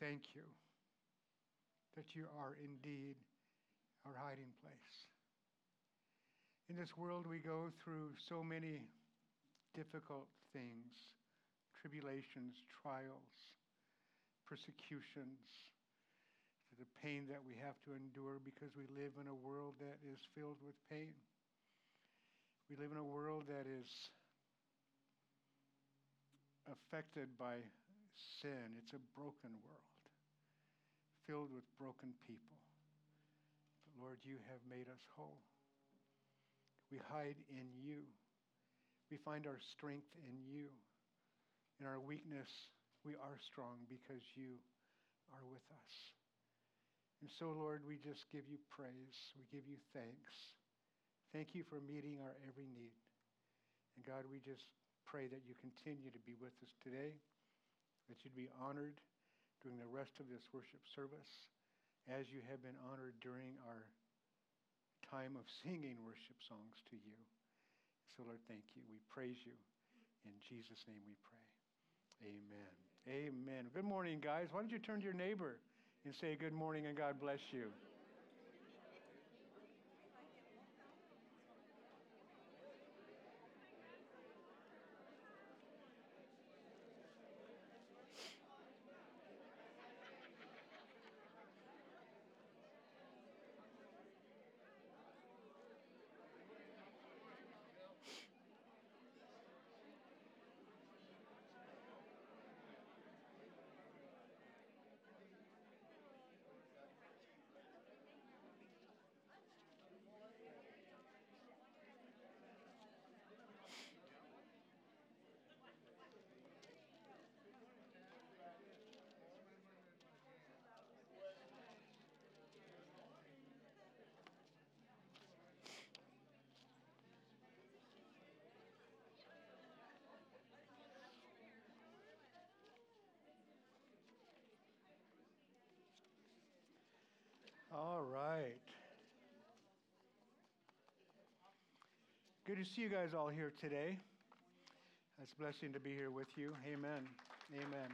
thank you that you are indeed our hiding place. In this world, we go through so many difficult things tribulations, trials, persecutions, the pain that we have to endure because we live in a world that is filled with pain. We live in a world that is affected by sin. It's a broken world, filled with broken people. But Lord, you have made us whole. We hide in you. We find our strength in you. In our weakness, we are strong because you are with us. And so, Lord, we just give you praise. We give you thanks. Thank you for meeting our every need. And God, we just pray that you continue to be with us today, that you'd be honored during the rest of this worship service as you have been honored during our time of singing worship songs to you. So, Lord, thank you. We praise you. In Jesus' name we pray. Amen. Amen. Good morning, guys. Why don't you turn to your neighbor and say good morning and God bless you? All right. Good to see you guys all here today. It's a blessing to be here with you. Amen. Amen.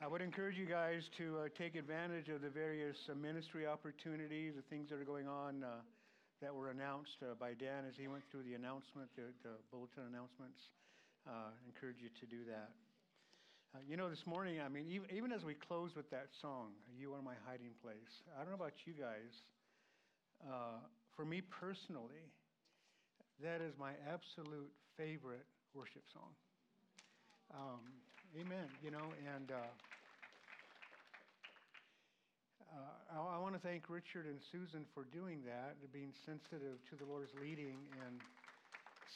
I would encourage you guys to uh, take advantage of the various uh, ministry opportunities, the things that are going on uh, that were announced uh, by Dan as he went through the announcement, the, the bulletin announcements. Uh, encourage you to do that. Uh, you know, this morning, I mean, even, even as we close with that song, You Are My Hiding Place, I don't know about you guys. Uh, for me personally, that is my absolute favorite worship song. Um, amen. You know, and uh, uh, I, I want to thank Richard and Susan for doing that, being sensitive to the Lord's leading and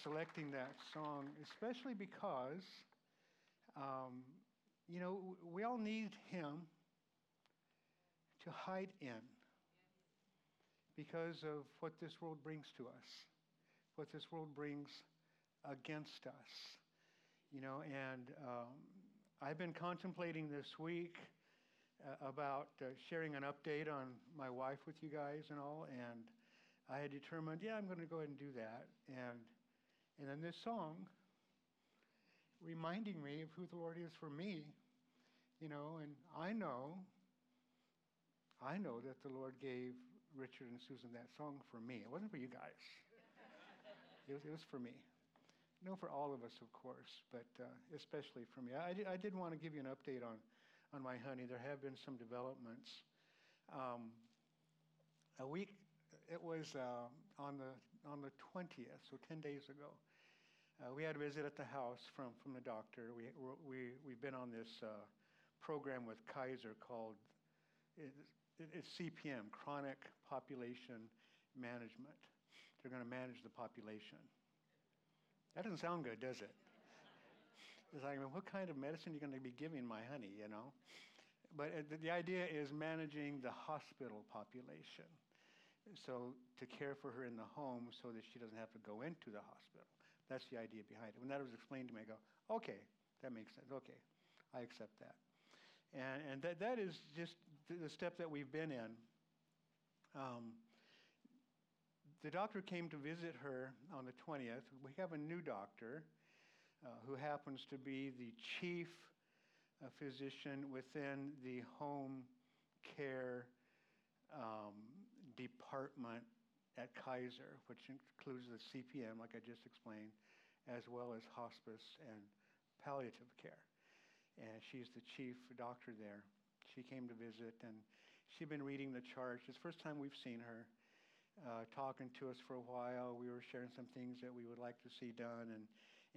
selecting that song, especially because um, you know, we all need Him to hide in because of what this world brings to us, what this world brings against us. You know, and um, I've been contemplating this week uh, about uh, sharing an update on my wife with you guys and all, and I had determined, yeah, I'm going to go ahead and do that. And and then this song reminding me of who the Lord is for me. You know, and I know, I know that the Lord gave Richard and Susan that song for me. It wasn't for you guys. it, was, it was for me. No, for all of us, of course, but uh, especially for me. I, I did want to give you an update on, on my honey. There have been some developments. Um, a week, it was uh, on the on the 20th, so 10 days ago. Uh, we had a visit at the house from, from the doctor. We, we, we've been on this uh, program with Kaiser called it's CPM, Chronic Population Management. They're going to manage the population. That doesn't sound good, does it? It's like, what kind of medicine are you going to be giving my honey, you know? But uh, the idea is managing the hospital population. So to care for her in the home so that she doesn't have to go into the hospital. That's the idea behind it. When that was explained to me, I go, okay, that makes sense. Okay, I accept that. And, and that, that is just the step that we've been in. Um, the doctor came to visit her on the 20th. We have a new doctor uh, who happens to be the chief a physician within the home care um, department at Kaiser, which includes the CPM, like I just explained, as well as hospice and palliative care. And she's the chief doctor there. She came to visit, and she'd been reading the charts. It's the first time we've seen her. Uh, talking to us for a while. We were sharing some things that we would like to see done, and,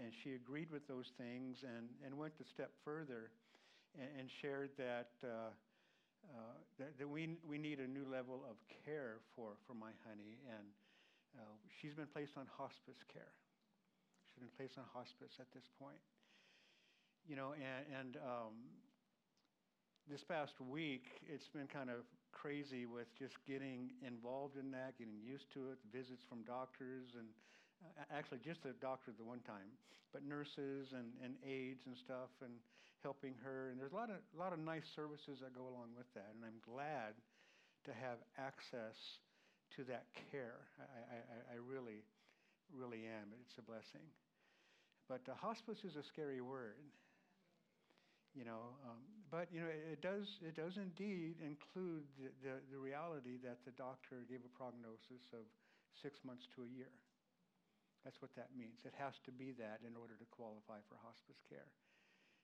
and she agreed with those things and, and went a step further and, and shared that, uh, uh, that, that, we, we need a new level of care for, for my honey. And uh, she's been placed on hospice care. She's been placed on hospice at this point. You know, and, and um, this past week, it's been kind of crazy with just getting involved in that, getting used to it, visits from doctors, and uh, actually just a doctor the one time, but nurses and, and aides and stuff, and helping her. And there's a lot of a lot of nice services that go along with that, and I'm glad to have access to that care. I, I, I really, really am. It's a blessing. But uh, hospice is a scary word you know. Um, but you know, it, does it does indeed include the, the, the, reality that the doctor gave a prognosis of six months to a year. That's what that means. It has to be that in order to qualify for hospice care.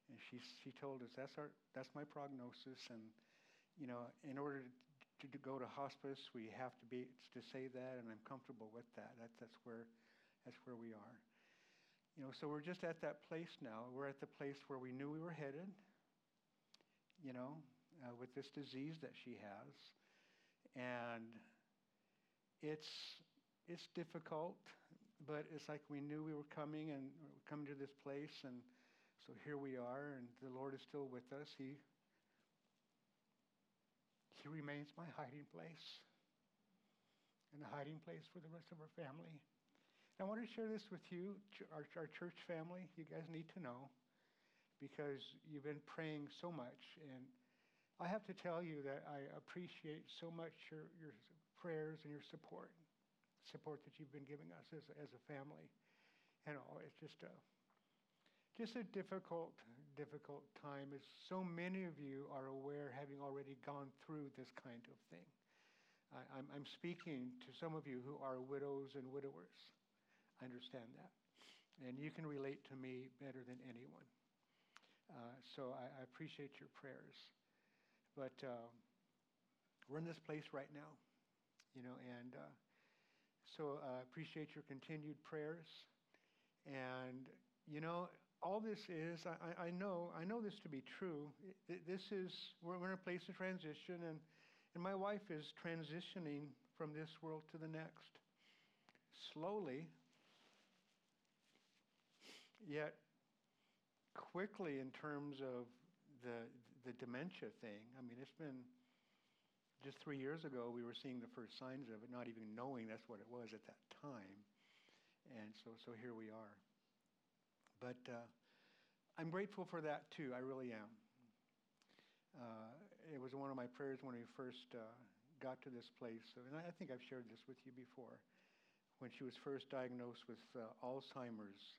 And she she told us that's our that's my prognosis, and you know, in order to, to go to hospice, we have to be to say that, and I'm comfortable with that. That's that's where that's where we are. You know, so we're just at that place now. We're at the place where we knew we were headed, you know, uh, with this disease that she has. And it's, it's difficult, but it's like we knew we were coming and coming to this place. And so here we are, and the Lord is still with us. He, he remains my hiding place and a hiding place for the rest of our family. I want to share this with you, our, our church family. You guys need to know because you've been praying so much. And I have to tell you that I appreciate so much your, your prayers and your support, support that you've been giving us as, as a family. And oh, it's just a, just a difficult, difficult time as so many of you are aware, having already gone through this kind of thing. I, I'm, I'm speaking to some of you who are widows and widowers. I understand that. And you can relate to me better than anyone. Uh, so I, I, appreciate your prayers. But uh, we're in this place right now, you know, and uh, so I appreciate your continued prayers. And, you know, all this is, I, I know, I know this to be true. This is, we're, we're in a place of transition, and, and my wife is transitioning from this world to the next. Slowly, Yet, quickly in terms of the, the dementia thing, I mean, it's been just three years ago we were seeing the first signs of it, not even knowing that's what it was at that time. And so, so here we are. But uh, I'm grateful for that too. I really am. Uh, it was one of my prayers when we first uh, got to this place. And I think I've shared this with you before. When she was first diagnosed with uh, Alzheimer's,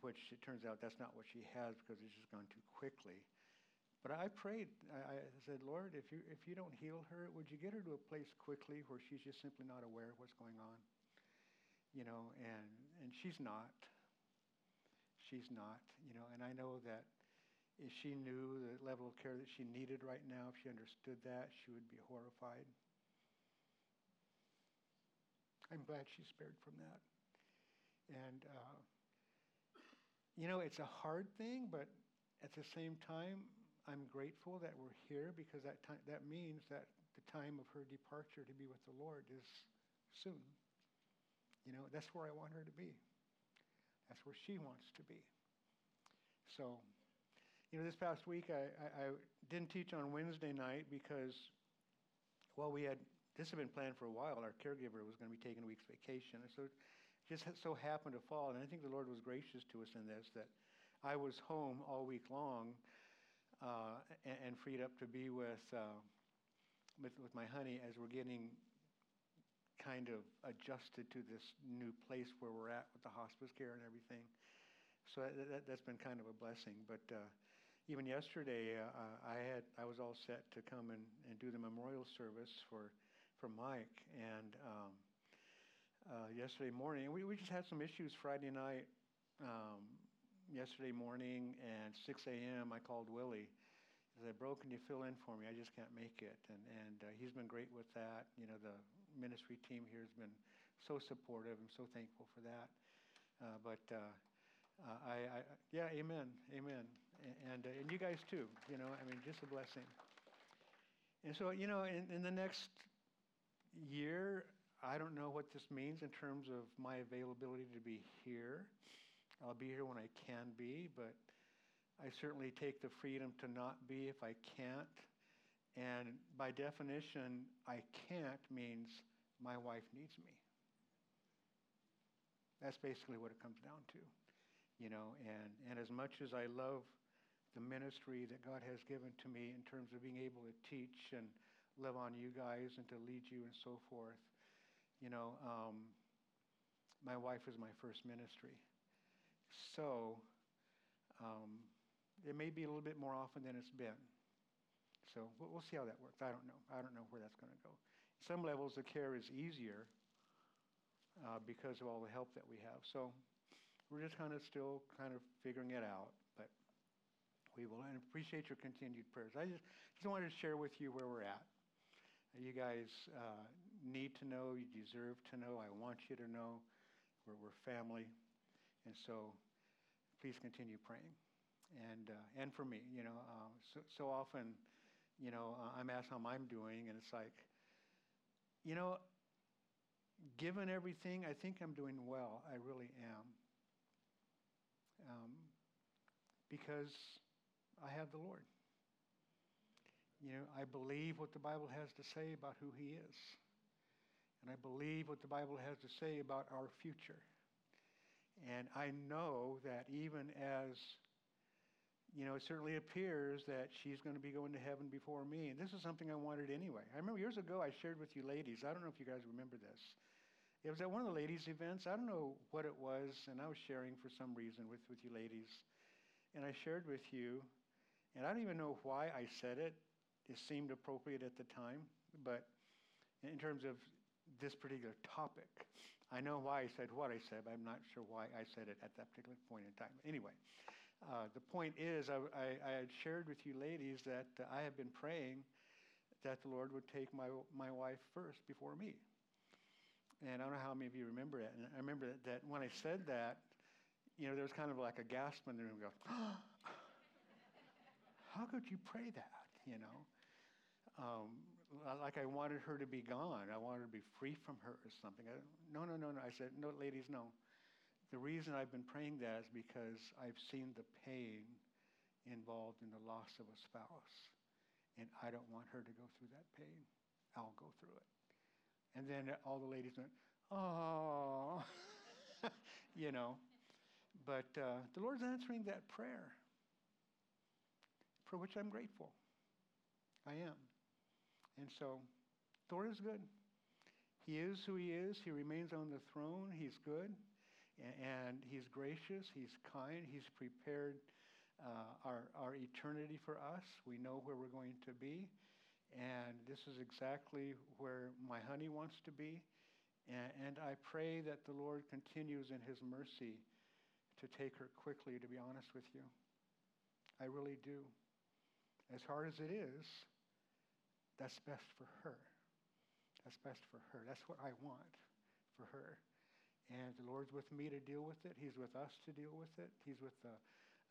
which it turns out that's not what she has because it's just gone too quickly. But I prayed. I, I said, Lord, if you if you don't heal her, would you get her to a place quickly where she's just simply not aware of what's going on? You know, and and she's not. She's not. You know, and I know that if she knew the level of care that she needed right now, if she understood that, she would be horrified. I'm glad she's spared from that. And uh, you know, it's a hard thing, but at the same time, I'm grateful that we're here because that time, that means that the time of her departure to be with the Lord is soon. You know, that's where I want her to be. That's where she wants to be. So, you know, this past week I, I, I didn't teach on Wednesday night because, well, we had this had been planned for a while. Our caregiver was going to be taking a week's vacation, and so just so happened to fall. And I think the Lord was gracious to us in this that I was home all week long uh, and, and, freed up to be with, uh, with, with my honey as we're getting kind of adjusted to this new place where we're at with the hospice care and everything. So that, has been kind of a blessing. But uh, even yesterday, uh, I had I was all set to come and, and do the memorial service for for Mike, and um, uh, yesterday morning we, we just had some issues Friday night. Um, yesterday morning and 6 a.m. I called Willie. I said, "Bro, can you fill in for me? I just can't make it." And and uh, he's been great with that. You know, the ministry team here has been so supportive. I'm so thankful for that. Uh, but uh, uh I, I, yeah, amen, amen, and uh, and you guys too. You know, I mean, just a blessing. And so, you know, in, in the next year, I don't know what this means in terms of my availability to be here. I'll be here when I can be, but I certainly take the freedom to not be if I can't. And by definition, I can't means my wife needs me. That's basically what it comes down to. You know, and, and as much as I love the ministry that God has given to me in terms of being able to teach and love on you guys and to lead you and so forth, you know, um, my wife is my first ministry. So um, it may be a little bit more often than it's been. So we'll, we'll see how that works. I don't know. I don't know where that's going to go. Some levels the care is easier uh, because of all the help that we have. So we're just kind of still kind of figuring it out, but we will and appreciate your continued prayers. I just, just wanted to share with you where we're at. You guys uh, need to know, you deserve to know, I want you to know. We're, we're family. And so please continue praying. And, uh, and for me, you know, uh, so, so often, you know, uh, I'm asked how I'm doing, and it's like, you know, given everything, I think I'm doing well. I really am. Um, because I have the Lord. You know, I believe what the Bible has to say about who He is. And I believe what the Bible has to say about our future. And I know that even as, you know, it certainly appears that she's going to be going to heaven before me. And this is something I wanted anyway. I remember years ago I shared with you ladies. I don't know if you guys remember this. It was at one of the ladies' events. I don't know what it was, and I was sharing for some reason with, with you ladies. And I shared with you, and I don't even know why I said it. It seemed appropriate at the time, but in terms of this particular topic, I know why I said what I said, but I'm not sure why I said it at that particular point in time. Anyway, uh, the point is, I, I, I, had shared with you ladies that uh, I have been praying that the Lord would take my, my wife first before me. And I don't know how many of you remember it. And I remember that, that when I said that, you know, there was kind of like a gasp in the room. Go, oh, how could you pray that? You know, um, like I wanted her to be gone. I wanted to be free from her or something. I, no, no, no, no. I said, no, ladies, no. The reason I've been praying that is because I've seen the pain involved in the loss of a spouse. And I don't want her to go through that pain. I'll go through it. And then all the ladies went, oh, you know. But uh, the Lord's answering that prayer, for which I'm grateful. I am. And so, Thor is good. He is who He is. He remains on the throne. He's good. And He's gracious. He's kind. He's prepared uh, our, our eternity for us. We know where we're going to be. And this is exactly where my honey wants to be. And, and I pray that the Lord continues in His mercy to take her quickly, to be honest with you. I really do. As hard as it is, that's best for her. That's best for her. That's what I want for her. And the Lord's with me to deal with it. He's with us to deal with it. He's with uh,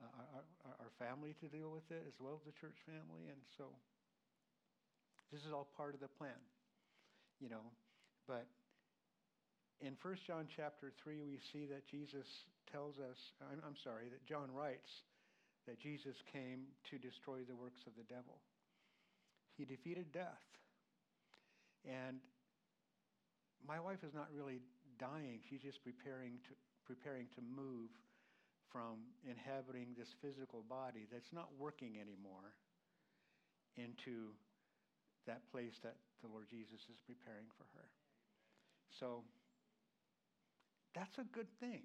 our, our, family to deal with it, as well as the church family. And so this is all part of the plan, you know. But in 1 John chapter 3, we see that Jesus tells us, I'm, I'm sorry, that John writes that Jesus came to destroy the works of the devil. He defeated death. And my wife is not really dying. She's just preparing to, preparing to move from inhabiting this physical body that's not working anymore into that place that the Lord Jesus is preparing for her. So that's a good thing.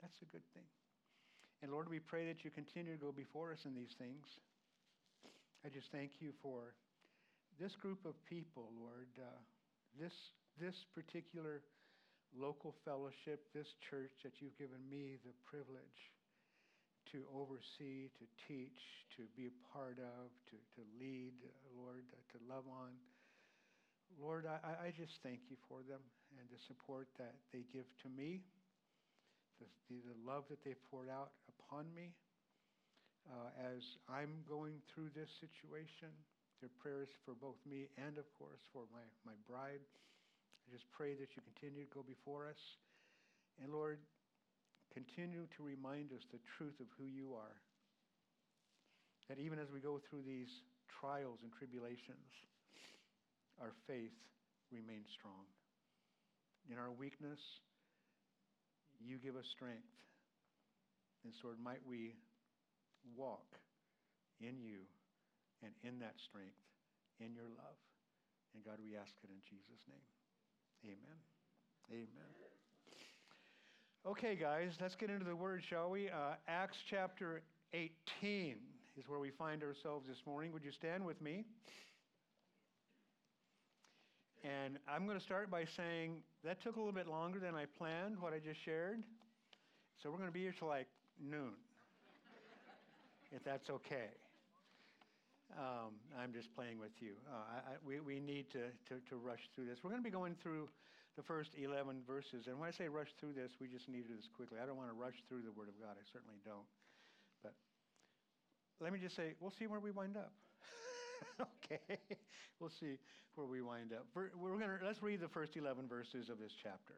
That's a good thing. And Lord, we pray that you continue to go before us in these things. I just thank you for this group of people, Lord, uh, this, this particular local fellowship, this church that you've given me the privilege to oversee, to teach, to be a part of, to, to lead, Lord, uh, to love on. Lord, I, I just thank you for them and the support that they give to me, the, the, love that they've poured out upon me uh, as I'm going through this situation. Their prayers for both me and, of course, for my, my bride. I just pray that you continue to go before us. And Lord, continue to remind us the truth of who you are. That even as we go through these trials and tribulations, our faith remains strong. In our weakness, you give us strength. And so might we walk in you and in that strength, in your love. And God, we ask it in Jesus' name. Amen. Amen. Okay, guys, let's get into the word, shall we? Uh, Acts chapter 18 is where we find ourselves this morning. Would you stand with me? And I'm going to start by saying that took a little bit longer than I planned, what I just shared. So we're going to be here till like noon, if that's okay. Um, I'm just playing with you. Uh, I, I, we, we need to, to, to rush through this. We're going to be going through the first 11 verses. And when I say rush through this, we just need to do this quickly. I don't want to rush through the Word of God. I certainly don't. But let me just say, we'll see where we wind up. okay, we'll see where we wind up. We're going to let's read the first 11 verses of this chapter.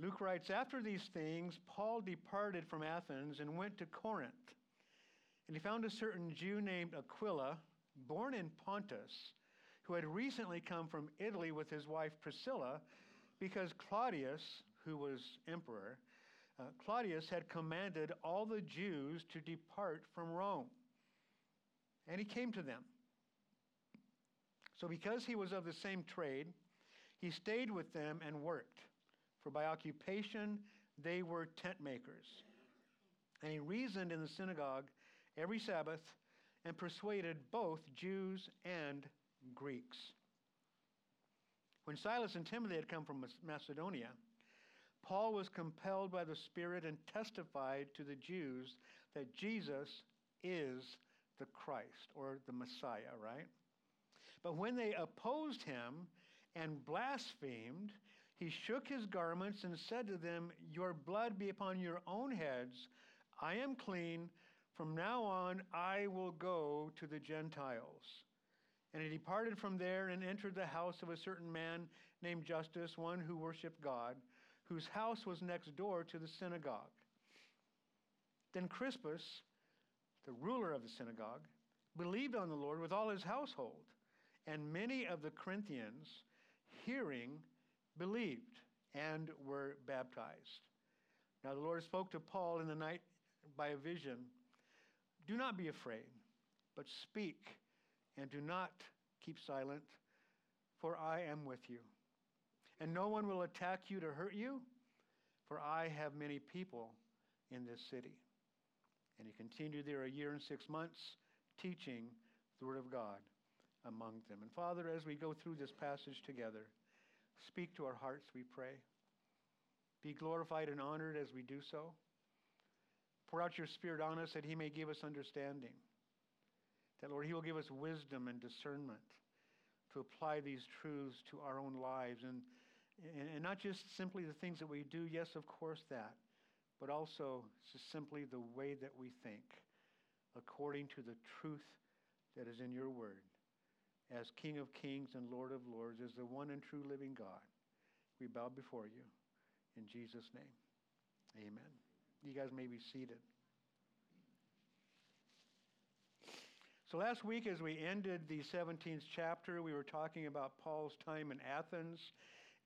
Luke writes, After these things, Paul departed from Athens and went to Corinth. And he found a certain Jew named Aquila, born in Pontus, who had recently come from Italy with his wife Priscilla, because Claudius, who was emperor, uh, Claudius had commanded all the Jews to depart from Rome. And he came to them. So, because he was of the same trade, he stayed with them and worked. For by occupation, they were tent makers. And he reasoned in the synagogue every Sabbath and persuaded both Jews and Greeks. When Silas and Timothy had come from Macedonia, Paul was compelled by the Spirit and testified to the Jews that Jesus is the Christ or the Messiah, right? But when they opposed him and blasphemed, he shook his garments and said to them, Your blood be upon your own heads. I am clean. From now on, I will go to the Gentiles. And he departed from there and entered the house of a certain man named Justus, one who worshiped God, whose house was next door to the synagogue. Then Crispus, the ruler of the synagogue, believed on the Lord with all his household, and many of the Corinthians, hearing, believed and were baptized. Now the Lord spoke to Paul in the night by a vision do not be afraid, but speak and do not keep silent, for I am with you. And no one will attack you to hurt you, for I have many people in this city. And he continued there a year and six months, teaching the Word of God among them. And Father, as we go through this passage together, speak to our hearts, we pray. Be glorified and honored as we do so. Pour out your Spirit on us that He may give us understanding. That, Lord, He will give us wisdom and discernment to apply these truths to our own lives. And, and, and not just simply the things that we do, yes, of course, that, but also just simply the way that we think according to the truth that is in your word. As King of kings and Lord of lords, as the one and true living God, we bow before you in Jesus' name. Amen. You guys may be seated. So last week, as we ended the 17th chapter, we were talking about Paul's time in Athens,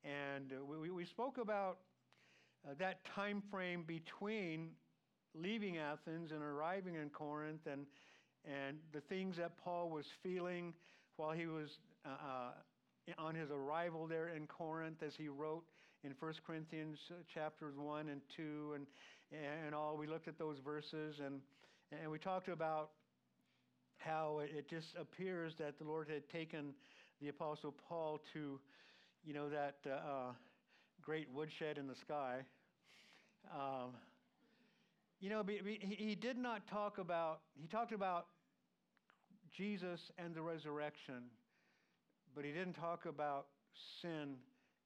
and we, we spoke about uh, that time frame between leaving Athens and arriving in Corinth, and and the things that Paul was feeling while he was uh, uh on his arrival there in Corinth, as he wrote in 1 Corinthians uh, chapters 1 and 2 and, and all. We looked at those verses and, and we talked about how it just appears that the Lord had taken the Apostle Paul to, you know, that uh, great woodshed in the sky. Um, you know, he did not talk about, he talked about Jesus and the resurrection, but he didn't talk about sin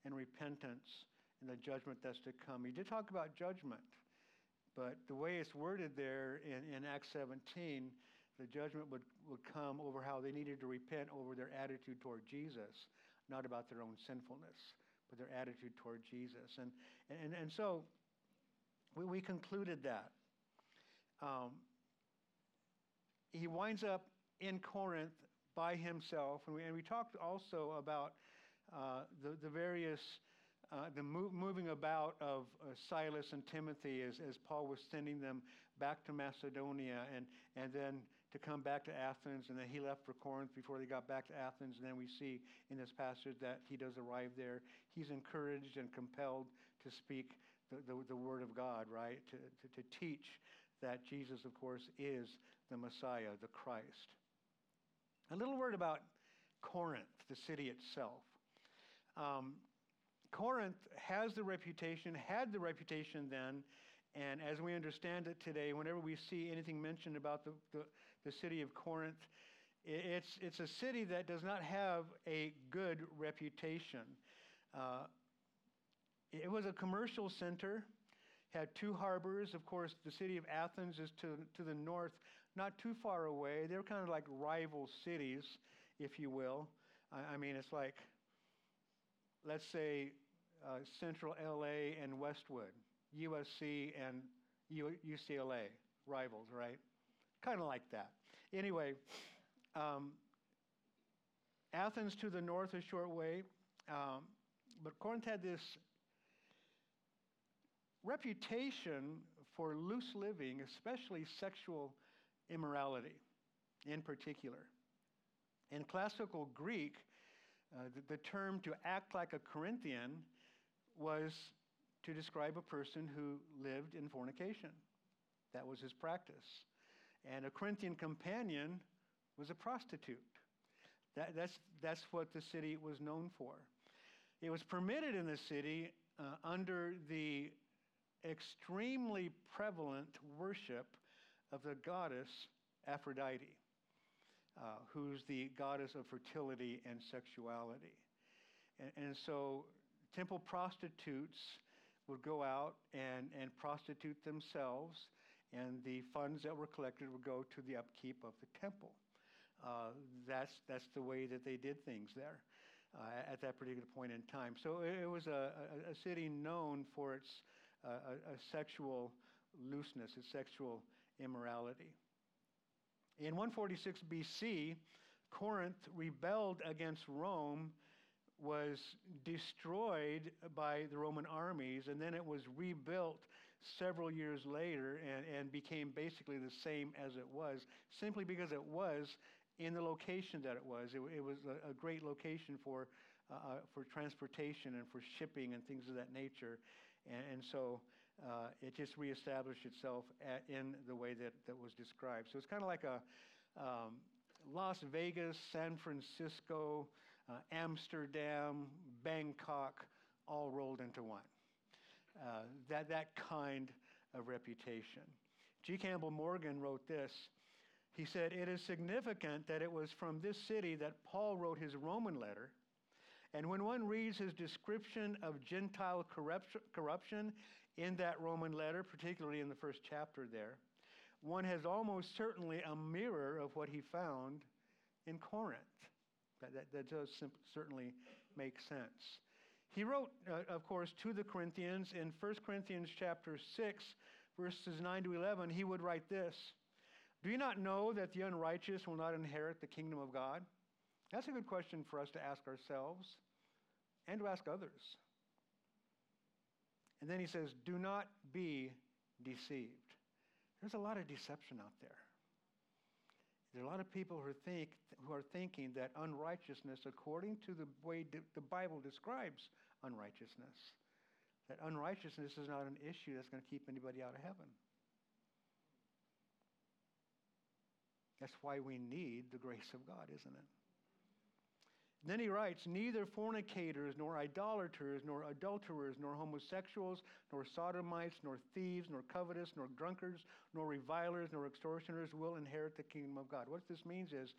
and repentance and the judgment that's to come. He did talk about judgment, but the way it's worded there in, in Acts 17, the judgment would, would come over how they needed to repent over their attitude toward Jesus, not about their own sinfulness, but their attitude toward Jesus. And, and, and so we, we concluded that. Um, he winds up in Corinth by himself, and we, and we talked also about uh, the, the various, uh, the mo- moving about of uh, Silas and Timothy as, as Paul was sending them back to Macedonia and, and then to come back to Athens, and then he left for Corinth before they got back to Athens. And then we see in this passage that he does arrive there. He's encouraged and compelled to speak the, the, the word of God, right? To, to, to teach that Jesus, of course, is the Messiah, the Christ. A little word about Corinth, the city itself. Um, Corinth has the reputation, had the reputation then, and as we understand it today, whenever we see anything mentioned about the, the, the city of Corinth, it's, it's a city that does not have a good reputation. Uh, it was a commercial center had two harbors. Of course, the city of Athens is to, to the north, not too far away. They're kind of like rival cities, if you will. I, I mean, it's like, let's say, uh, central LA and Westwood, USC and U- UCLA, rivals, right? Kind of like that. Anyway, um, Athens to the north, a short way. Um, but Corinth had this reputation for loose living, especially sexual immorality in particular. In classical Greek, uh, the, the term to act like a Corinthian was to describe a person who lived in fornication. That was his practice. And a Corinthian companion was a prostitute. That, that's, that's what the city was known for. It was permitted in the city uh, under the extremely prevalent worship of the goddess Aphrodite, uh, who's the goddess of fertility and sexuality. And, and so temple prostitutes would go out and, and prostitute themselves, and the funds that were collected would go to the upkeep of the temple. Uh, that's, that's the way that they did things there uh, at that particular point in time. So it, was a, a, a, city known for its a, a sexual looseness, a sexual immorality. In 146 BC, Corinth rebelled against Rome, was destroyed by the Roman armies, and then it was rebuilt several years later and, and became basically the same as it was, simply because it was in the location that it was. It, it was a, a, great location for, uh, uh for transportation and for shipping and things of that nature. And, and so uh, it just reestablished itself at, in the way that, that was described. So it's kind of like a um, Las Vegas, San Francisco, uh, Amsterdam, Bangkok, all rolled into one. Uh, that, that kind of reputation. G. Campbell Morgan wrote this. He said, It is significant that it was from this city that Paul wrote his Roman letter and when one reads his description of Gentile corruption in that Roman letter, particularly in the first chapter there, one has almost certainly a mirror of what he found in Corinth. That, that, that does certainly make sense. He wrote, uh, of course, to the Corinthians in 1 Corinthians chapter 6, verses 9 to 11, he would write this Do you not know that the unrighteous will not inherit the kingdom of God? That's a good question for us to ask ourselves and to ask others. And then he says, Do not be deceived. There's a lot of deception out there. There are a lot of people who, think, who are thinking that unrighteousness, according to the way the Bible describes unrighteousness, that unrighteousness is not an issue that's going to keep anybody out of heaven. That's why we need the grace of God, isn't it? Then he writes, Neither fornicators, nor idolaters, nor adulterers, nor homosexuals, nor sodomites, nor thieves, nor covetous, nor drunkards, nor revilers, nor extortioners will inherit the kingdom of God. What this means is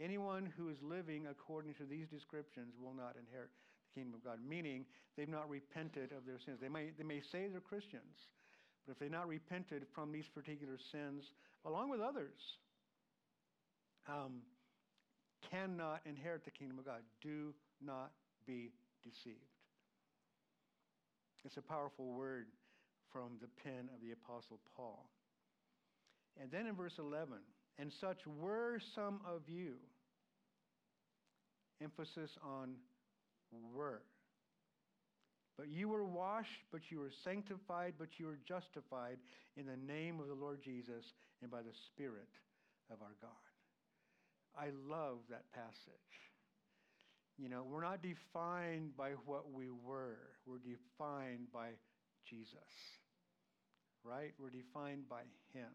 anyone who is living according to these descriptions will not inherit the kingdom of God, meaning they've not repented of their sins. They may, they may say they're Christians, but if they've not repented from these particular sins, along with others, um, cannot inherit the kingdom of God. Do not be deceived. It's a powerful word from the pen of the Apostle Paul. And then in verse 11, and such were some of you. Emphasis on were. But you were washed, but you were sanctified, but you were justified in the name of the Lord Jesus and by the Spirit of our God. I love that passage. You know, we're not defined by what we were, we're defined by Jesus, right? We're defined by Him.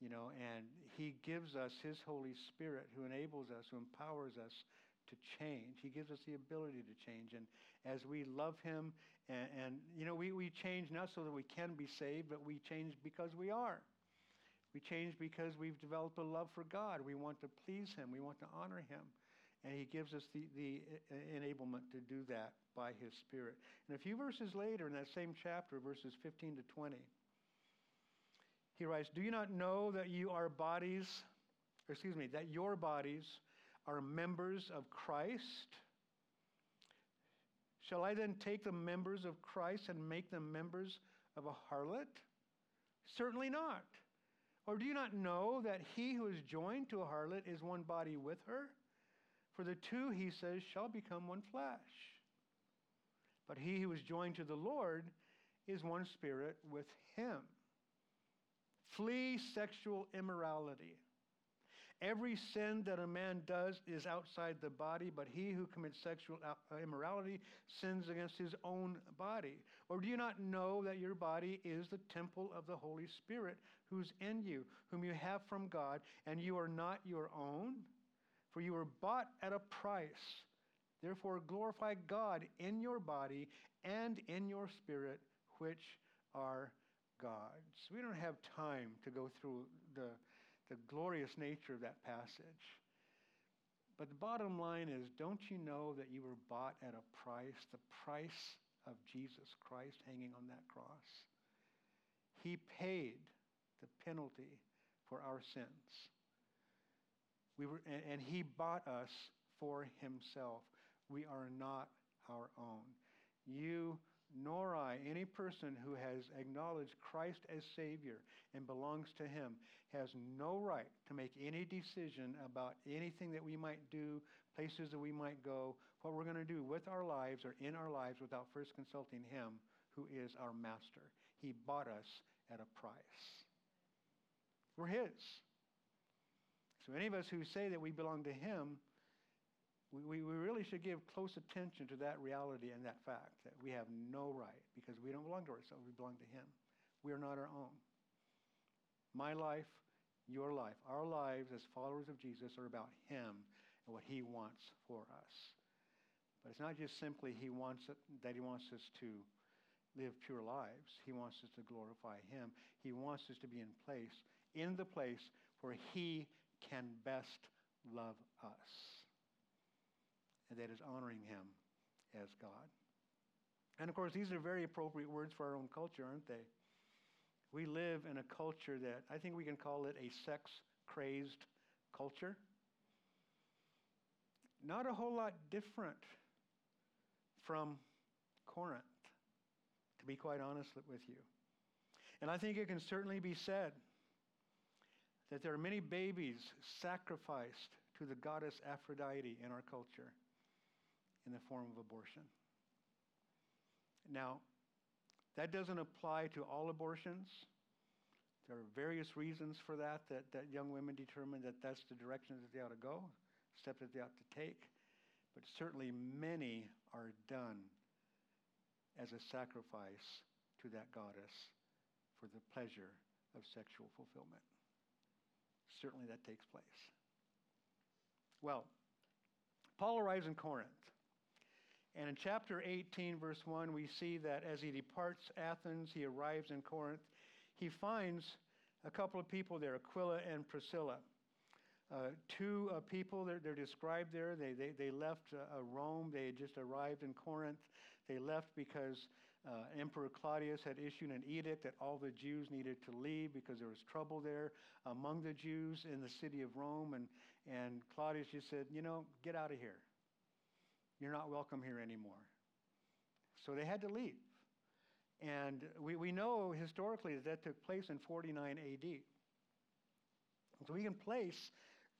You know, and He gives us His Holy Spirit who enables us, who empowers us to change. He gives us the ability to change. And as we love Him, and, and you know, we, we change not so that we can be saved, but we change because we are. We change because we've developed a love for God. We want to please Him. We want to honor Him. And He gives us the, the uh, enablement to do that by His Spirit. And a few verses later in that same chapter, verses 15 to 20, he writes, Do you not know that you are bodies, excuse me, that your bodies are members of Christ? Shall I then take the members of Christ and make them members of a harlot? Certainly not. Or do you not know that he who is joined to a harlot is one body with her? For the two, he says, shall become one flesh. But he who is joined to the Lord is one spirit with him. Flee sexual immorality. Every sin that a man does is outside the body, but he who commits sexual uh, immorality sins against his own body. Or do you not know that your body is the temple of the Holy Spirit who's in you, whom you have from God, and you are not your own? For you were bought at a price. Therefore, glorify God in your body and in your spirit, which are God's. We don't have time to go through the the glorious nature of that passage. But the bottom line is don't you know that you were bought at a price, the price of Jesus Christ hanging on that cross? He paid the penalty for our sins. We were, and, and he bought us for himself. We are not our own. You nor I, any person who has acknowledged Christ as Savior and belongs to Him, has no right to make any decision about anything that we might do, places that we might go, what we're going to do with our lives or in our lives without first consulting Him, who is our Master. He bought us at a price. We're His. So, any of us who say that we belong to Him, we, we really should give close attention to that reality and that fact that we have no right because we don't belong to ourselves, we belong to Him. We are not our own. My life, your life, our lives as followers of Jesus are about Him and what He wants for us. But it's not just simply He wants it, that He wants us to live pure lives. He wants us to glorify Him. He wants us to be in place, in the place where He can best love us and that is honoring him as God. And of course, these are very appropriate words for our own culture, aren't they? We live in a culture that I think we can call it a sex crazed culture. Not a whole lot different from Corinth, to be quite honest with you. And I think it can certainly be said that there are many babies sacrificed to the goddess Aphrodite in our culture in the form of abortion. Now, that doesn't apply to all abortions. There are various reasons for that, that, that young women determine that that's the direction that they ought to go, steps that they ought to take. But certainly many are done as a sacrifice to that goddess for the pleasure of sexual fulfillment. Certainly that takes place. Well, Paul arrives in Corinth. And in chapter 18, verse 1, we see that as he departs Athens, he arrives in Corinth. He finds a couple of people there, Aquila and Priscilla. Uh, two uh, people, they're, they're, described there. They, they, they left uh, Rome. They had just arrived in Corinth. They left because uh, Emperor Claudius had issued an edict that all the Jews needed to leave because there was trouble there among the Jews in the city of Rome. And, and Claudius just said, you know, get out of here. You're not welcome here anymore. So they had to leave. And we, we know historically that that took place in 49 AD. So we can place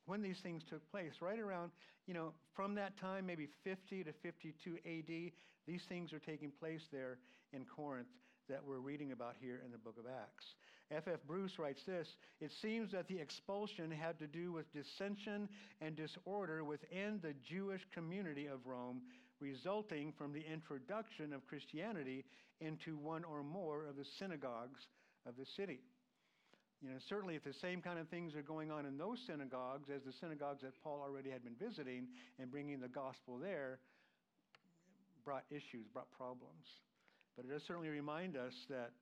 when these things took place, right around, you know, from that time, maybe 50 to 52 AD, these things are taking place there in Corinth that we're reading about here in the book of Acts. F.F. F. Bruce writes this It seems that the expulsion had to do with dissension and disorder within the Jewish community of Rome, resulting from the introduction of Christianity into one or more of the synagogues of the city. You know, certainly if the same kind of things are going on in those synagogues as the synagogues that Paul already had been visiting and bringing the gospel there, brought issues, brought problems. But it does certainly remind us that,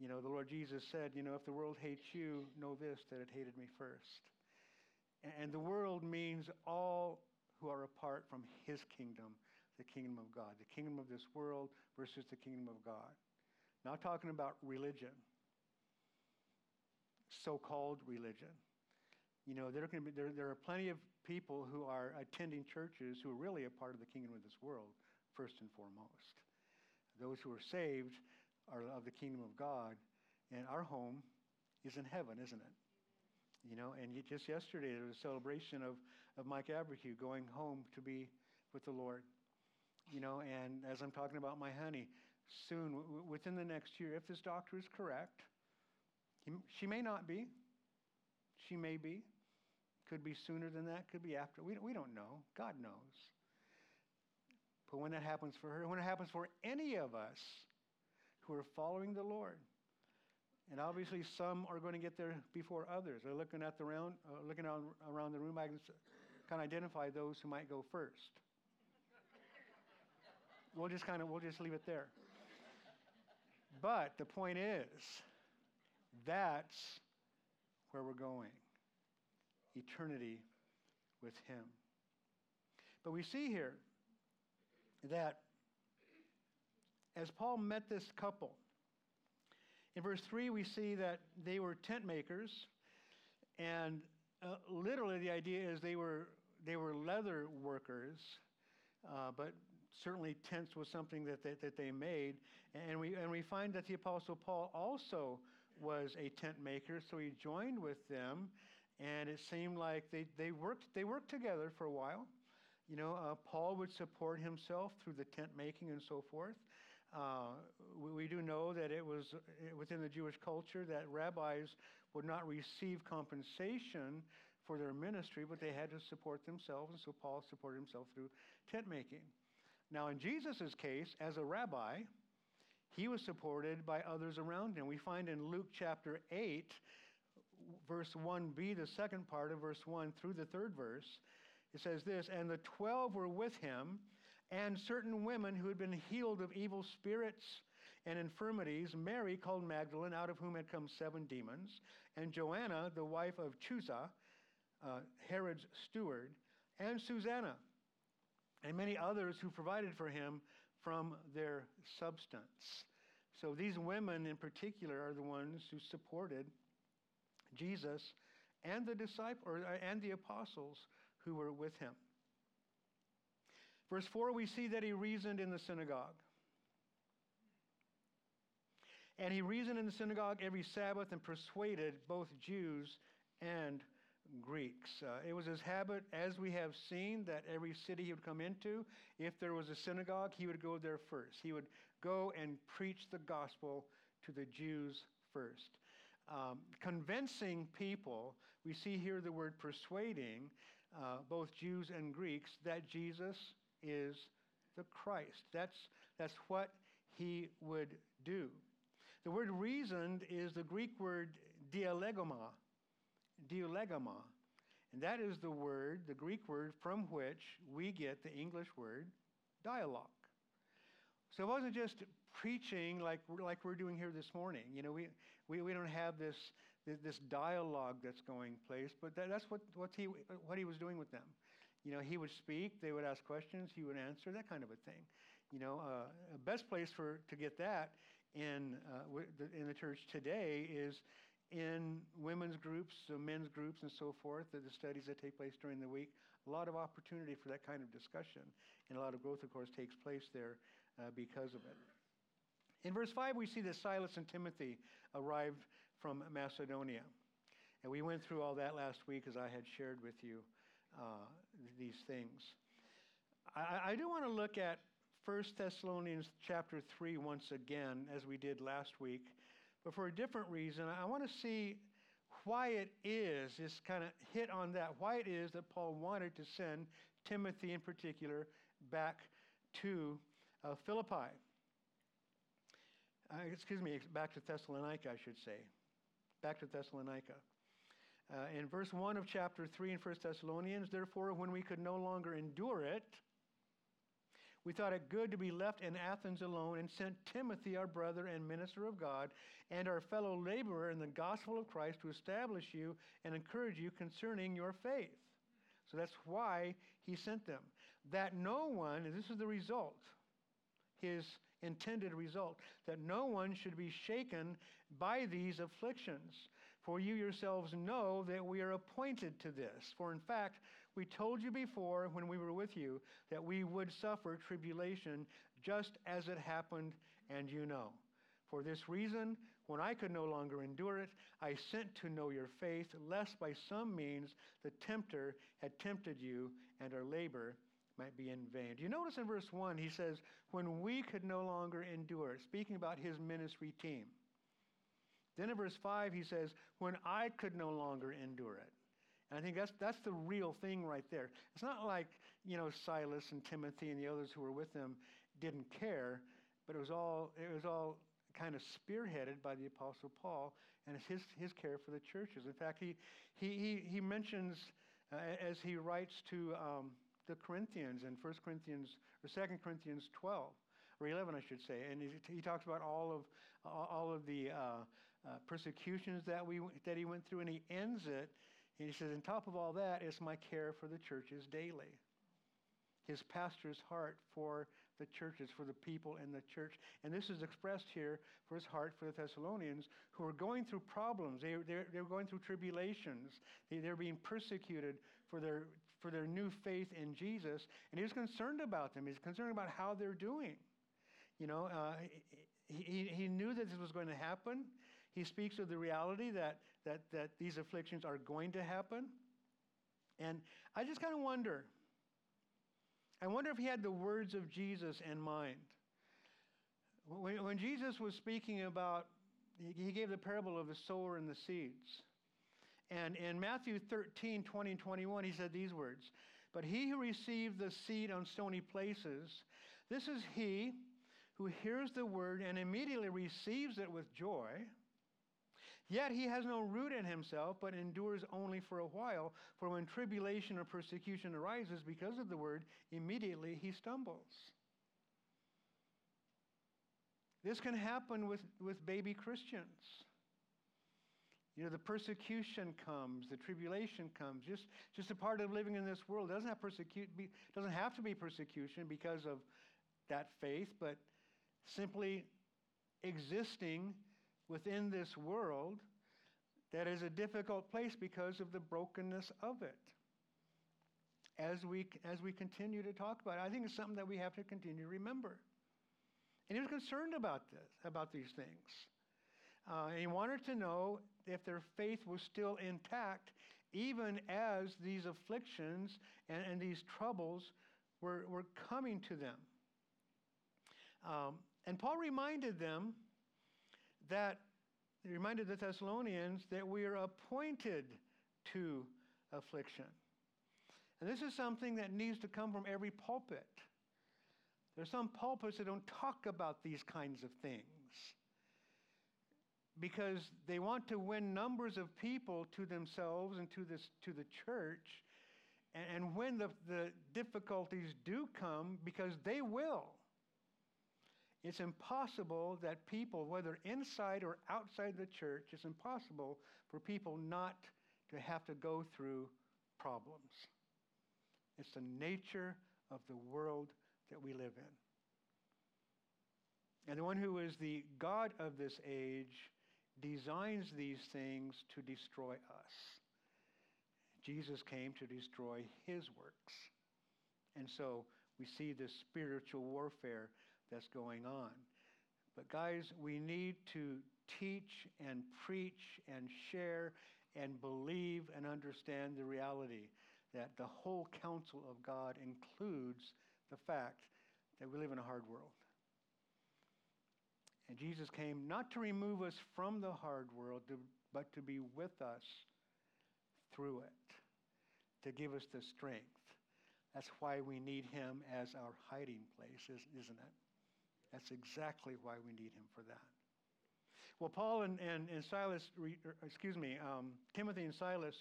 you know, the Lord Jesus said, you know, if the world hates you, know this, that it hated me first. And the world means all who are apart from his kingdom, the kingdom of God, the kingdom of this world versus the kingdom of God. Not talking about religion so called religion. You know, there, can be, there, there are plenty of people who are attending churches who are really a part of the kingdom of this world, first and foremost. Those who are saved are of the kingdom of God, and our home is in heaven, isn't it? You know, and just yesterday there was a celebration of, of Mike Aberhue going home to be with the Lord. You know, and as I'm talking about my honey, soon, w- within the next year, if this doctor is correct, she may not be. She may be. Could be sooner than that, could be after. We, we don't know. God knows. But when that happens for her, when it happens for any of us who are following the Lord, and obviously some are going to get there before others. They're looking at the round, uh, looking around, the room. I can kind of identify those who might go first. we'll just kind of we'll just leave it there. But the point is, that's where we're going eternity with Him. But we see here that as Paul met this couple, in verse 3, we see that they were tent makers, and uh, literally the idea is they were, they were leather workers, uh, but certainly tents was something that they, that they made. And we, and we find that the Apostle Paul also was a tent maker, so he joined with them, and it seemed like they, they, worked, they worked together for a while. You know, uh, Paul would support himself through the tent making and so forth. Uh, we, we, do know that it was within the Jewish culture that rabbis would not receive compensation for their ministry, but they had to support themselves, and so Paul supported himself through tent making. Now, in Jesus' case, as a rabbi, he was supported by others around him. We find in Luke chapter 8, verse 1b, the second part of verse 1 through the third verse, it says this And the twelve were with him, and certain women who had been healed of evil spirits and infirmities, Mary called Magdalene, out of whom had come seven demons, and Joanna, the wife of Chuza, uh, Herod's steward, and Susanna, and many others who provided for him from their substance. So these women in particular are the ones who supported Jesus and the disciples uh, and the apostles who were with him. Verse 4 we see that he reasoned in the synagogue. And he reasoned in the synagogue every Sabbath and persuaded both Jews and Greeks. Uh, it was his habit, as we have seen, that every city he would come into, if there was a synagogue, he would go there first. He would go and preach the gospel to the Jews first. Um, convincing people, we see here the word persuading uh, both Jews and Greeks that Jesus is the Christ. That's, that's what he would do. The word reasoned is the Greek word dialegoma, dialegoma. And that is the word, the Greek word from which we get the English word dialogue. So it wasn't just preaching like, like we're doing here this morning. You know, we, we, we don't have this, this dialogue that's going place, but that, that's what, what, he, what he was doing with them. You know, he would speak, they would ask questions, he would answer, that kind of a thing. You know, uh, best place for to get that in uh, in the church today is in women's groups, men's groups, and so forth. The, the studies that take place during the week, a lot of opportunity for that kind of discussion, and a lot of growth, of course, takes place there uh, because of it. In verse 5, we see that Silas and Timothy arrived from Macedonia. And we went through all that last week as I had shared with you uh, these things. I, I do want to look at 1 Thessalonians chapter 3 once again, as we did last week, but for a different reason. I want to see why it is, just kind of hit on that, why it is that Paul wanted to send Timothy in particular back to uh, Philippi. Uh, excuse me, back to Thessalonica, I should say. Back to Thessalonica. Uh, in verse 1 of chapter 3 in 1 Thessalonians, therefore, when we could no longer endure it, we thought it good to be left in Athens alone and sent Timothy, our brother and minister of God, and our fellow laborer in the gospel of Christ to establish you and encourage you concerning your faith. So that's why he sent them. That no one, and this is the result, his intended result, that no one should be shaken by these afflictions. For you yourselves know that we are appointed to this. For in fact, we told you before when we were with you that we would suffer tribulation just as it happened, and you know. For this reason, when I could no longer endure it, I sent to know your faith, lest by some means the tempter had tempted you and our labor might be in vain. Do you notice in verse 1 he says, when we could no longer endure speaking about his ministry team. Then in verse 5 he says, when I could no longer endure it. And I think that's, that's the real thing right there. It's not like, you know, Silas and Timothy and the others who were with them didn't care, but it was all, it was all kind of spearheaded by the Apostle Paul and his, his care for the churches. In fact, he, he, he, he mentions, uh, as he writes to um, the Corinthians in 1 Corinthians, or 2 Corinthians 12, or 11, I should say, and he, he talks about all of, all of the uh, uh, persecutions that, we, that he went through, and he ends it and he says, on top of all that is my care for the churches daily. His pastor's heart for the churches, for the people in the church. And this is expressed here for his heart for the Thessalonians who are going through problems. They, they're, they're going through tribulations. They, they're being persecuted for their, for their new faith in Jesus. And he was concerned about them. He's concerned about how they're doing. You know, uh, he, he knew that this was going to happen. He speaks of the reality that, that, that these afflictions are going to happen. And I just kind of wonder I wonder if he had the words of Jesus in mind. When, when Jesus was speaking about, he gave the parable of the sower and the seeds. And in Matthew 13, 20 and 21, he said these words But he who received the seed on stony places, this is he who hears the word and immediately receives it with joy. Yet he has no root in himself, but endures only for a while. For when tribulation or persecution arises because of the word, immediately he stumbles. This can happen with, with baby Christians. You know, the persecution comes, the tribulation comes, just, just a part of living in this world. Doesn't have, persecute, be, doesn't have to be persecution because of that faith, but simply existing within this world that is a difficult place because of the brokenness of it. As we, as we continue to talk about it, I think it's something that we have to continue to remember. And he was concerned about this, about these things. Uh, and he wanted to know if their faith was still intact, even as these afflictions and, and these troubles were, were coming to them. Um, and Paul reminded them that he reminded the Thessalonians that we are appointed to affliction. And this is something that needs to come from every pulpit. There's some pulpits that don't talk about these kinds of things because they want to win numbers of people to themselves and to, this, to the church. And, and when the, the difficulties do come, because they will, it's impossible that people, whether inside or outside the church, it's impossible for people not to have to go through problems. It's the nature of the world that we live in. And the one who is the God of this age designs these things to destroy us. Jesus came to destroy his works. And so we see this spiritual warfare that's going on. But guys, we need to teach and preach and share and believe and understand the reality that the whole counsel of God includes the fact that we live in a hard world. And Jesus came not to remove us from the hard world, but to be with us through it, to give us the strength. That's why we need him as our hiding place, isn't it? That's exactly why we need him for that. Well, Paul and, and, and Silas, re, er, excuse me, um, Timothy and Silas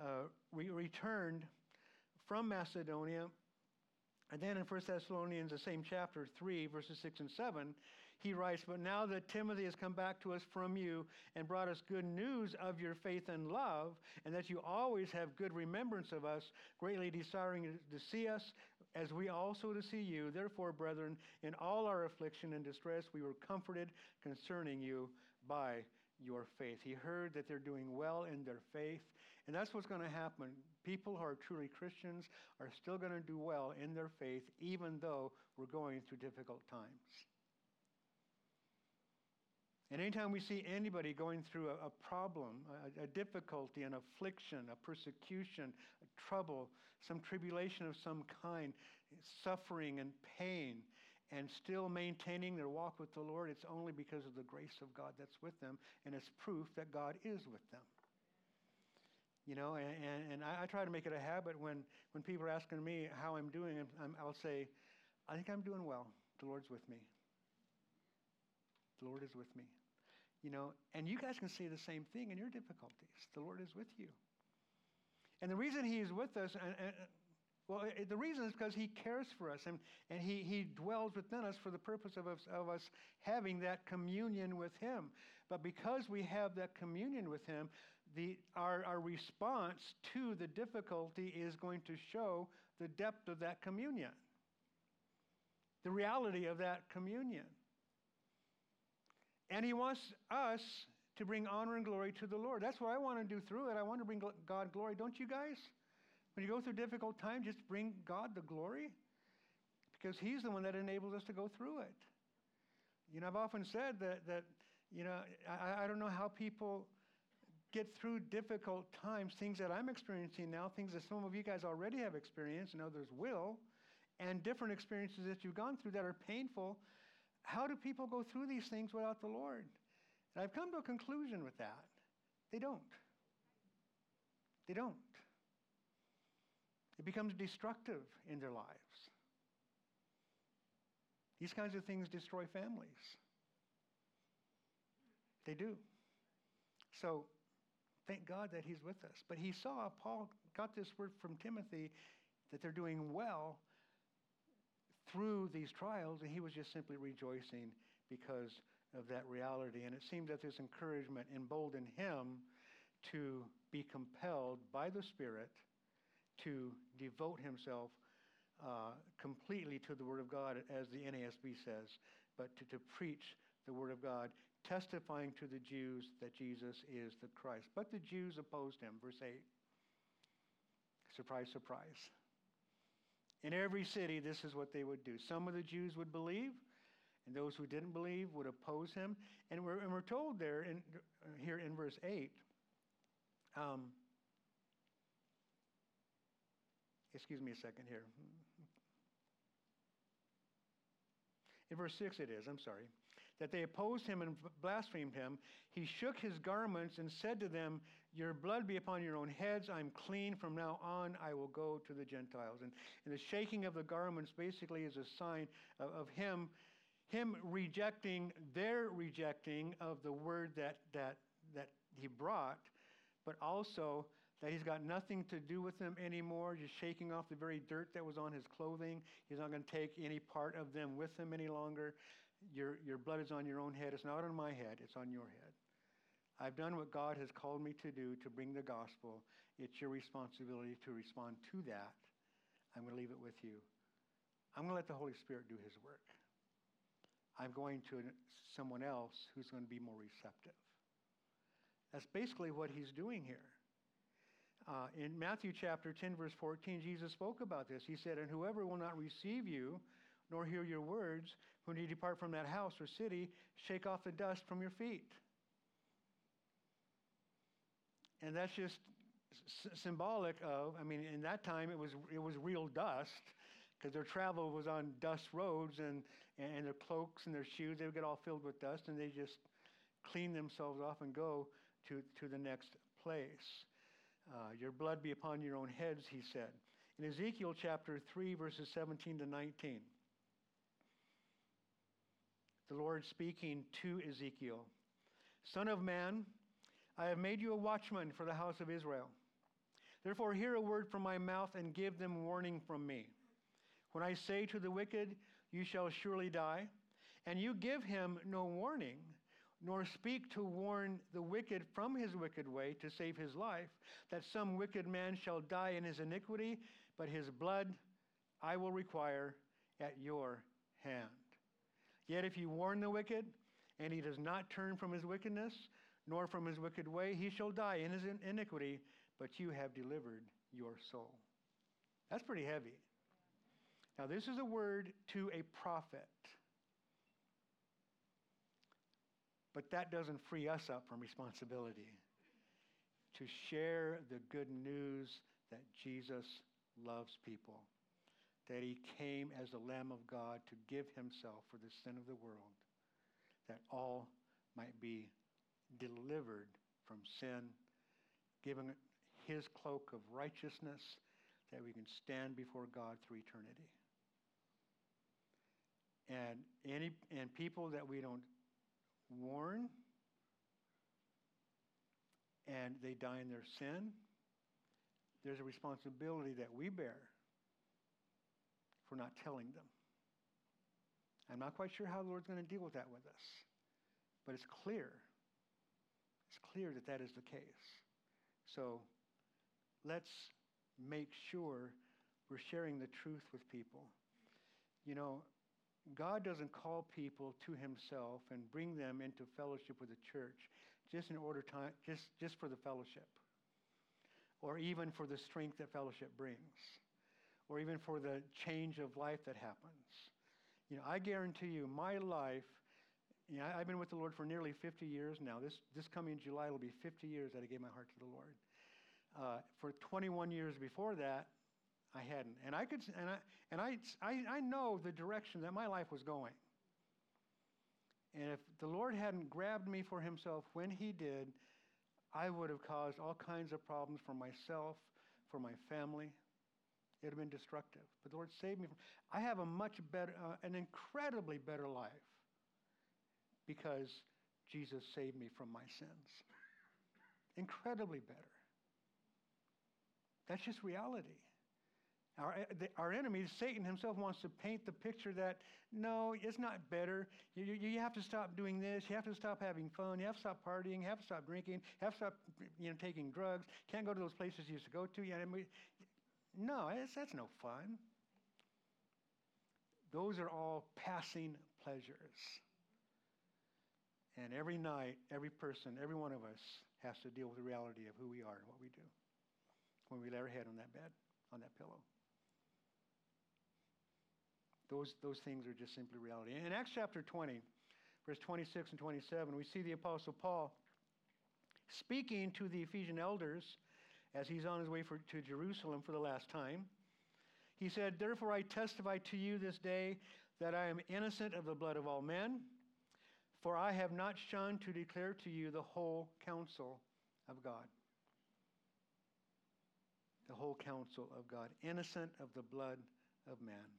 uh, re- returned from Macedonia. And then in 1 Thessalonians, the same chapter, 3, verses 6 and 7, he writes, But now that Timothy has come back to us from you and brought us good news of your faith and love, and that you always have good remembrance of us, greatly desiring to see us, as we also to see you. Therefore, brethren, in all our affliction and distress, we were comforted concerning you by your faith. He heard that they're doing well in their faith, and that's what's going to happen. People who are truly Christians are still going to do well in their faith, even though we're going through difficult times. And anytime we see anybody going through a, a problem, a, a, difficulty, an affliction, a persecution, a trouble, some tribulation of some kind, suffering and pain, and still maintaining their walk with the Lord, it's only because of the grace of God that's with them, and it's proof that God is with them. You know, and, and, and I, I, try to make it a habit when, when people are asking me how I'm doing, I'm, I'll say, I think I'm doing well. The Lord's with me. The Lord is with me. You know, and you guys can say the same thing in your difficulties. The Lord is with you. And the reason He is with us, and, and well, it, the reason is because He cares for us and, and he, he dwells within us for the purpose of us, of us having that communion with Him. But because we have that communion with Him, the, our, our response to the difficulty is going to show the depth of that communion, the reality of that communion. And he wants us to bring honor and glory to the Lord. That's what I want to do through it. I want to bring God glory. Don't you guys? When you go through difficult times, just bring God the glory because he's the one that enables us to go through it. You know, I've often said that, that you know, I, I don't know how people get through difficult times, things that I'm experiencing now, things that some of you guys already have experienced and others will, and different experiences that you've gone through that are painful how do people go through these things without the Lord? And I've come to a conclusion with that. They don't. They don't. It becomes destructive in their lives. These kinds of things destroy families. They do. So thank God that he's with us. But he saw, Paul got this word from Timothy that they're doing well through these trials, and he was just simply rejoicing because of that reality. And it seemed that this encouragement emboldened him to be compelled by the Spirit to devote himself uh, completely to the Word of God, as the NASB says, but to, to preach the Word of God, testifying to the Jews that Jesus is the Christ. But the Jews opposed him. Verse 8. Surprise, surprise. In every city, this is what they would do. Some of the Jews would believe, and those who didn't believe would oppose him. And we're, and we're told there, in, here in verse 8, um, excuse me a second here. In verse 6 it is, I'm sorry. that they opposed him and blasphemed him, he shook his garments and said to them, Your blood be upon your own heads. I'm clean. From now on, I will go to the Gentiles. And, and the shaking of the garments basically is a sign of, of him, him rejecting their rejecting of the word that, that, that he brought, but also that he's got nothing to do with them anymore, just shaking off the very dirt that was on his clothing. He's not going to take any part of them with him any longer. Your, your blood is on your own head. It's not on my head, it's on your head. I've done what God has called me to do to bring the gospel. It's your responsibility to respond to that. I'm going to leave it with you. I'm going to let the Holy Spirit do his work. I'm going to someone else who's going to be more receptive. That's basically what he's doing here. Uh, in Matthew chapter 10, verse 14, Jesus spoke about this. He said, And whoever will not receive you, nor hear your words, when you depart from that house or city, shake off the dust from your feet. And that's just s- symbolic of, I mean, in that time it was, it was real dust because their travel was on dust roads and, and their cloaks and their shoes, they would get all filled with dust and they just clean themselves off and go to, to the next place. Uh, your blood be upon your own heads, he said. In Ezekiel chapter 3, verses 17 to 19, the Lord speaking to Ezekiel Son of man, I have made you a watchman for the house of Israel. Therefore, hear a word from my mouth and give them warning from me. When I say to the wicked, You shall surely die, and you give him no warning, nor speak to warn the wicked from his wicked way to save his life, that some wicked man shall die in his iniquity, but his blood I will require at your hand. Yet if you warn the wicked, and he does not turn from his wickedness, nor from his wicked way, he shall die in his iniquity, but you have delivered your soul. That's pretty heavy. Now, this is a word to a prophet. But that doesn't free us up from responsibility to share the good news that Jesus loves people, that he came as the Lamb of God to give himself for the sin of the world, that all might be delivered from sin, given his cloak of righteousness, that we can stand before God through eternity. And any and people that we don't warn and they die in their sin, there's a responsibility that we bear for not telling them. I'm not quite sure how the Lord's going to deal with that with us, but it's clear. It's clear that that is the case. So let's make sure we're sharing the truth with people. You know, God doesn't call people to himself and bring them into fellowship with the church just in order to, just, just for the fellowship or even for the strength that fellowship brings or even for the change of life that happens. You know, I guarantee you my life, know, I've been with the Lord for nearly 50 years now. This, this coming July will be 50 years that I gave my heart to the Lord. Uh, for 21 years before that, I hadn't. And I could, and I, and I, I, I know the direction that my life was going. And if the Lord hadn't grabbed me for himself when he did, I would have caused all kinds of problems for myself, for my family. It would have been destructive. But the Lord saved me. From, I have a much better, uh, an incredibly better life because Jesus saved me from my sins. Incredibly better. That's just reality. Our, eh, the, our enemy, Satan himself, wants to paint the picture that no, it's not better. You, you, you, have to stop doing this. You have to stop having fun. You have to stop partying. You have to stop drinking. You have to stop you know, taking drugs. Can't go to those places you used to go to. You know, no, that's no fun. Those are all passing pleasures. And every night, every person, every one of us has to deal with the reality of who we are and what we do when we lay our head on that bed, on that pillow. Those, those things are just simply reality. In Acts chapter 20, verse 26 and 27, we see the Apostle Paul speaking to the Ephesian elders as he's on his way for, to Jerusalem for the last time. He said, Therefore I testify to you this day that I am innocent of the blood of all men. For I have not shunned to declare to you the whole counsel of God. The whole counsel of God, innocent of the blood of man.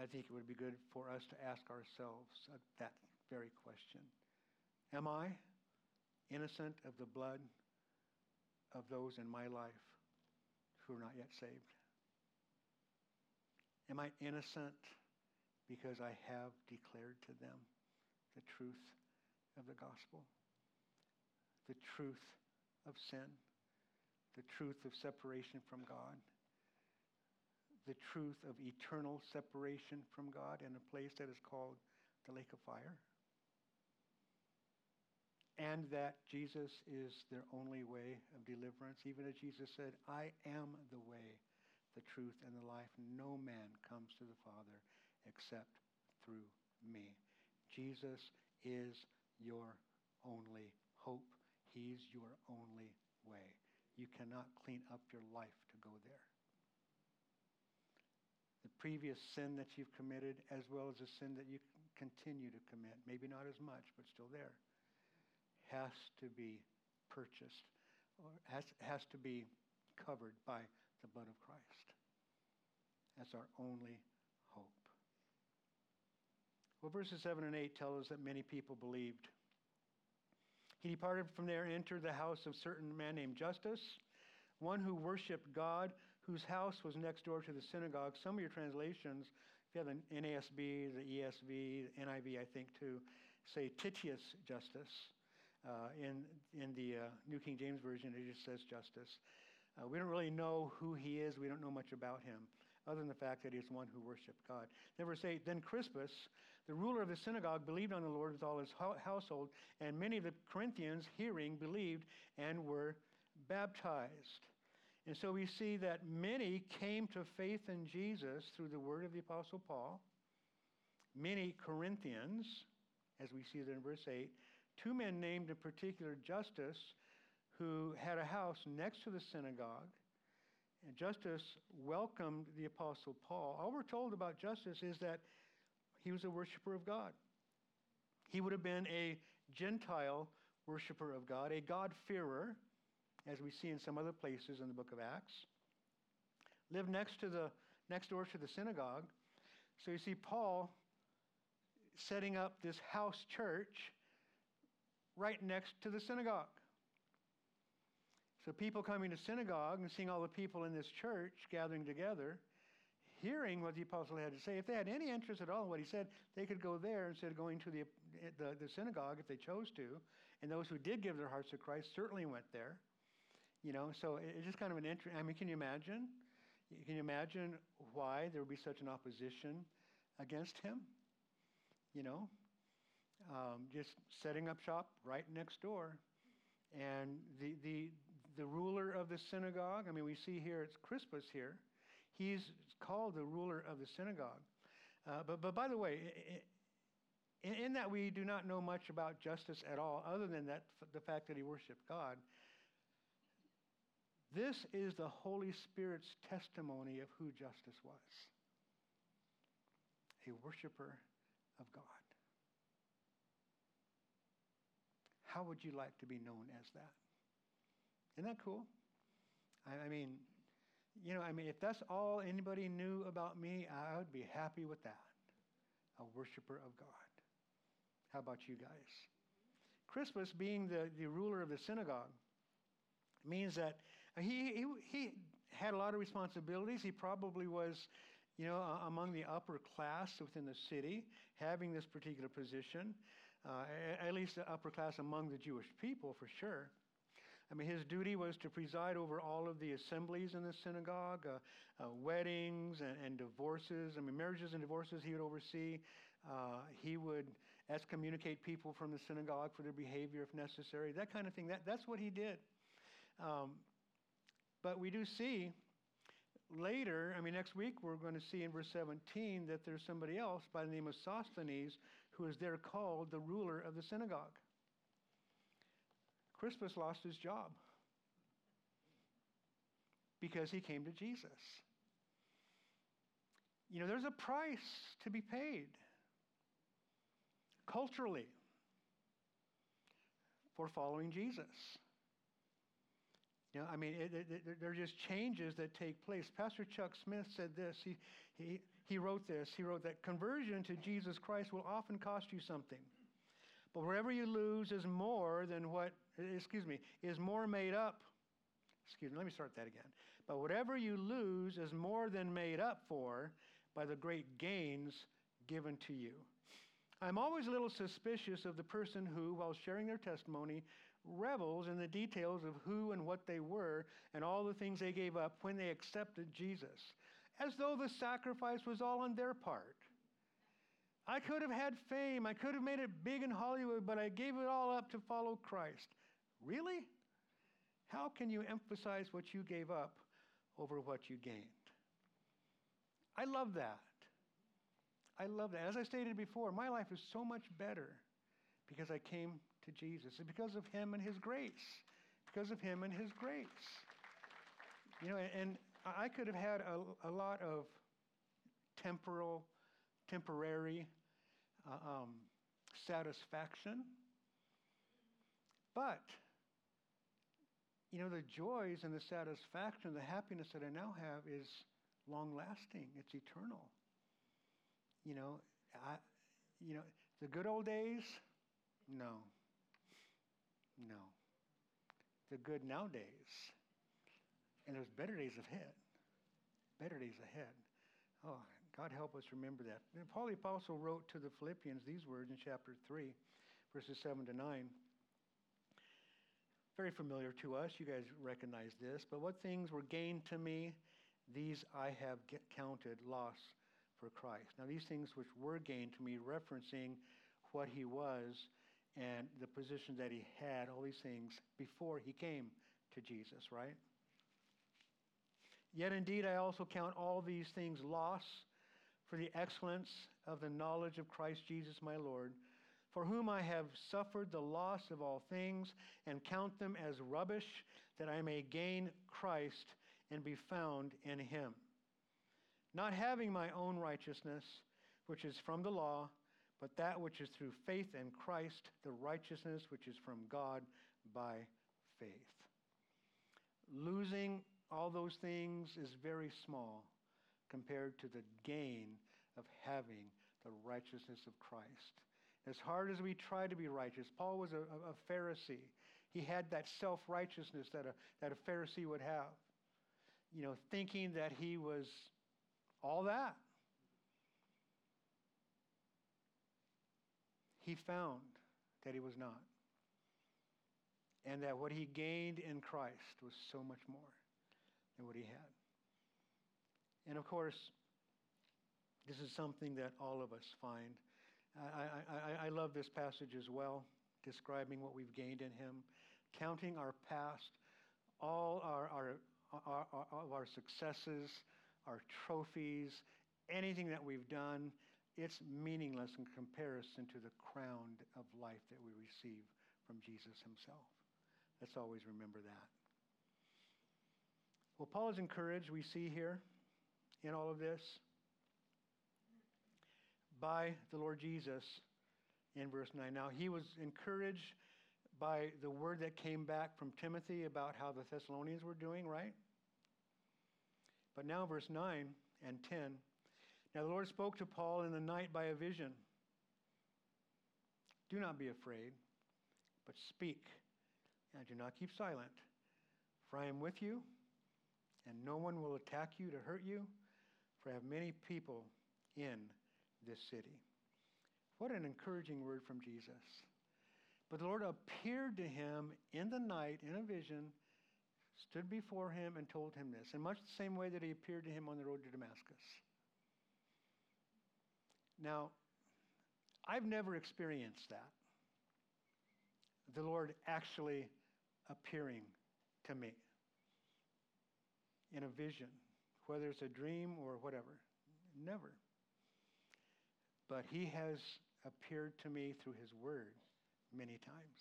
I think it would be good for us to ask ourselves that very question. Am I innocent of the blood of those in my life who are not yet saved? Am I innocent because I have declared to them the truth of the gospel, the truth of sin, the truth of separation from God, the truth of eternal separation from God in a place that is called the lake of fire? And that Jesus is their only way of deliverance, even as Jesus said, I am the way, the truth, and the life. No man comes to the Father except through me. Jesus is your only hope. He's your only way. You cannot clean up your life to go there. The previous sin that you've committed, as well as the sin that you continue to commit, maybe not as much, but still there, has to be purchased or has, has to be covered by the blood of Christ. That's our only well, verses 7 and 8 tell us that many people believed. He departed from there and entered the house of a certain man named Justus, one who worshiped God, whose house was next door to the synagogue. Some of your translations, if you have the NASB, the ESV, the NIV, I think too, say Titius Justus. Uh, in in the uh, New King James Version, it just says Justus. Uh, we don't really know who he is. We don't know much about him, other than the fact that he's one who worshiped God. Then verse 8, then Crispus, the ruler of the synagogue believed on the Lord with all his household, and many of the Corinthians, hearing, believed and were baptized. And so we see that many came to faith in Jesus through the word of the Apostle Paul. Many Corinthians, as we see there in verse 8, two men named in particular Justus, who had a house next to the synagogue. And Justus welcomed the Apostle Paul. All we're told about Justus is that he was a worshiper of God. He would have been a Gentile worshiper of God, a God-fearer, as we see in some other places in the book of Acts. Lived next to the next door to the synagogue. So you see Paul setting up this house church right next to the synagogue. So people coming to synagogue and seeing all the people in this church gathering together hearing what the apostle had to say. If they had any interest at all in what he said, they could go there instead of going to the, the, the synagogue if they chose to. And those who did give their hearts to Christ certainly went there. You know, so it's just kind of an interesting. I mean, can you imagine? Can you imagine why there would be such an opposition against him? You know, um, just setting up shop right next door, and the the the ruler of the synagogue. I mean, we see here it's Crispus here. He's called the ruler of the synagogue. Uh, but, but by the way, in, in, that we do not know much about Justus at all, other than that, the fact that he worshiped God. This is the Holy Spirit's testimony of who Justus was a worshiper of God. How would you like to be known as that? Isn't that cool? I, I mean, you know, I mean, if that's all anybody knew about me, I would be happy with that. A worshiper of God. How about you guys? Crispus, being the, the ruler of the synagogue, means that he, he, he had a lot of responsibilities. He probably was, you know, among the upper class within the city, having this particular position, uh, at least the upper class among the Jewish people for sure. I mean, his duty was to preside over all of the assemblies in the synagogue, uh, uh, weddings and, and, divorces. I mean, marriages and divorces he would oversee. Uh, he would excommunicate people from the synagogue for their behavior if necessary, that kind of thing. That, that's what he did. Um, but we do see later, I mean, next week we're going to see in verse 17 that there's somebody else by the name of Sosthenes who is there called the ruler of the synagogue. Crispus lost his job because he came to Jesus. You know, there's a price to be paid culturally for following Jesus. You know, I mean, it, it, it, there are just changes that take place. Pastor Chuck Smith said this. He, he, he wrote this. He wrote that conversion to Jesus Christ will often cost you something. But wherever you lose is more than what, excuse me, is more made up. Excuse me, let me start that again. But whatever you lose is more than made up for by the great gains given to you. I'm always a little suspicious of the person who, while sharing their testimony, revels in the details of who and what they were and all the things they gave up when they accepted Jesus, as though the sacrifice was all on their part. I could have had fame, I could have made it big in Hollywood, but I gave it all up to follow Christ. Really? How can you emphasize what you gave up over what you gained? I love that. I love that. As I stated before, my life is so much better because I came to Jesus. It's because of Him and His grace. Because of Him and His grace. You know, and I could have had a, a lot of temporal, temporary uh, um, satisfaction. But, you know, the joys and the satisfaction, the happiness that I now have is long lasting, it's eternal. You know, I, you know, the good old days, no. No. The good nowadays. And there's better days ahead. Better days ahead. Oh, God help us remember that. And Paul the Apostle wrote to the Philippians these words in chapter 3, verses 7 to 9. Very familiar to us. You guys recognize this. But what things were gained to me, these I have counted loss for Christ. Now, these things which were gained to me, referencing what he was and the position that he had, all these things before he came to Jesus, right? Yet indeed, I also count all these things loss for the excellence of the knowledge of Christ Jesus my Lord, for whom I have suffered the loss of all things, and count them as rubbish, that I may gain Christ and be found in him not having my own righteousness, which is from the law, but that which is through faith in Christ, the righteousness which is from God by faith. Losing all those things is very small compared to the gain of having the righteousness of Christ. As hard as we try to be righteous, Paul was a, a Pharisee. He had that self righteousness that a, that a Pharisee would have. You know, thinking that he was all that. He found that he was not. And that what he gained in Christ was so much more than what he had. And of course, this is something that all of us find. I, I, I, love this passage as well, describing what we've gained in him, counting our past, all our, our, our, our, our successes, our trophies, anything that we've done, it's meaningless in comparison to the crown of life that we receive from Jesus himself. Let's always remember that. Well, Paul is encouraged, we see here in all of this, by the Lord Jesus in verse 9. Now, he was encouraged by the word that came back from Timothy about how the Thessalonians were doing, right? But now, verse 9 and 10. Now the Lord spoke to Paul in the night by a vision. Do not be afraid, but speak, and do not keep silent, for I am with you, and no one will attack you to hurt you, for I have many people in this city. What an encouraging word from Jesus. But the Lord appeared to him in the night in a vision stood before him and told him this, in much the same way that he appeared to him on the road to Damascus. Now, I've never experienced that. The Lord actually appearing to me in a vision, whether it's a dream or whatever. Never. But He has appeared to me through His Word many times.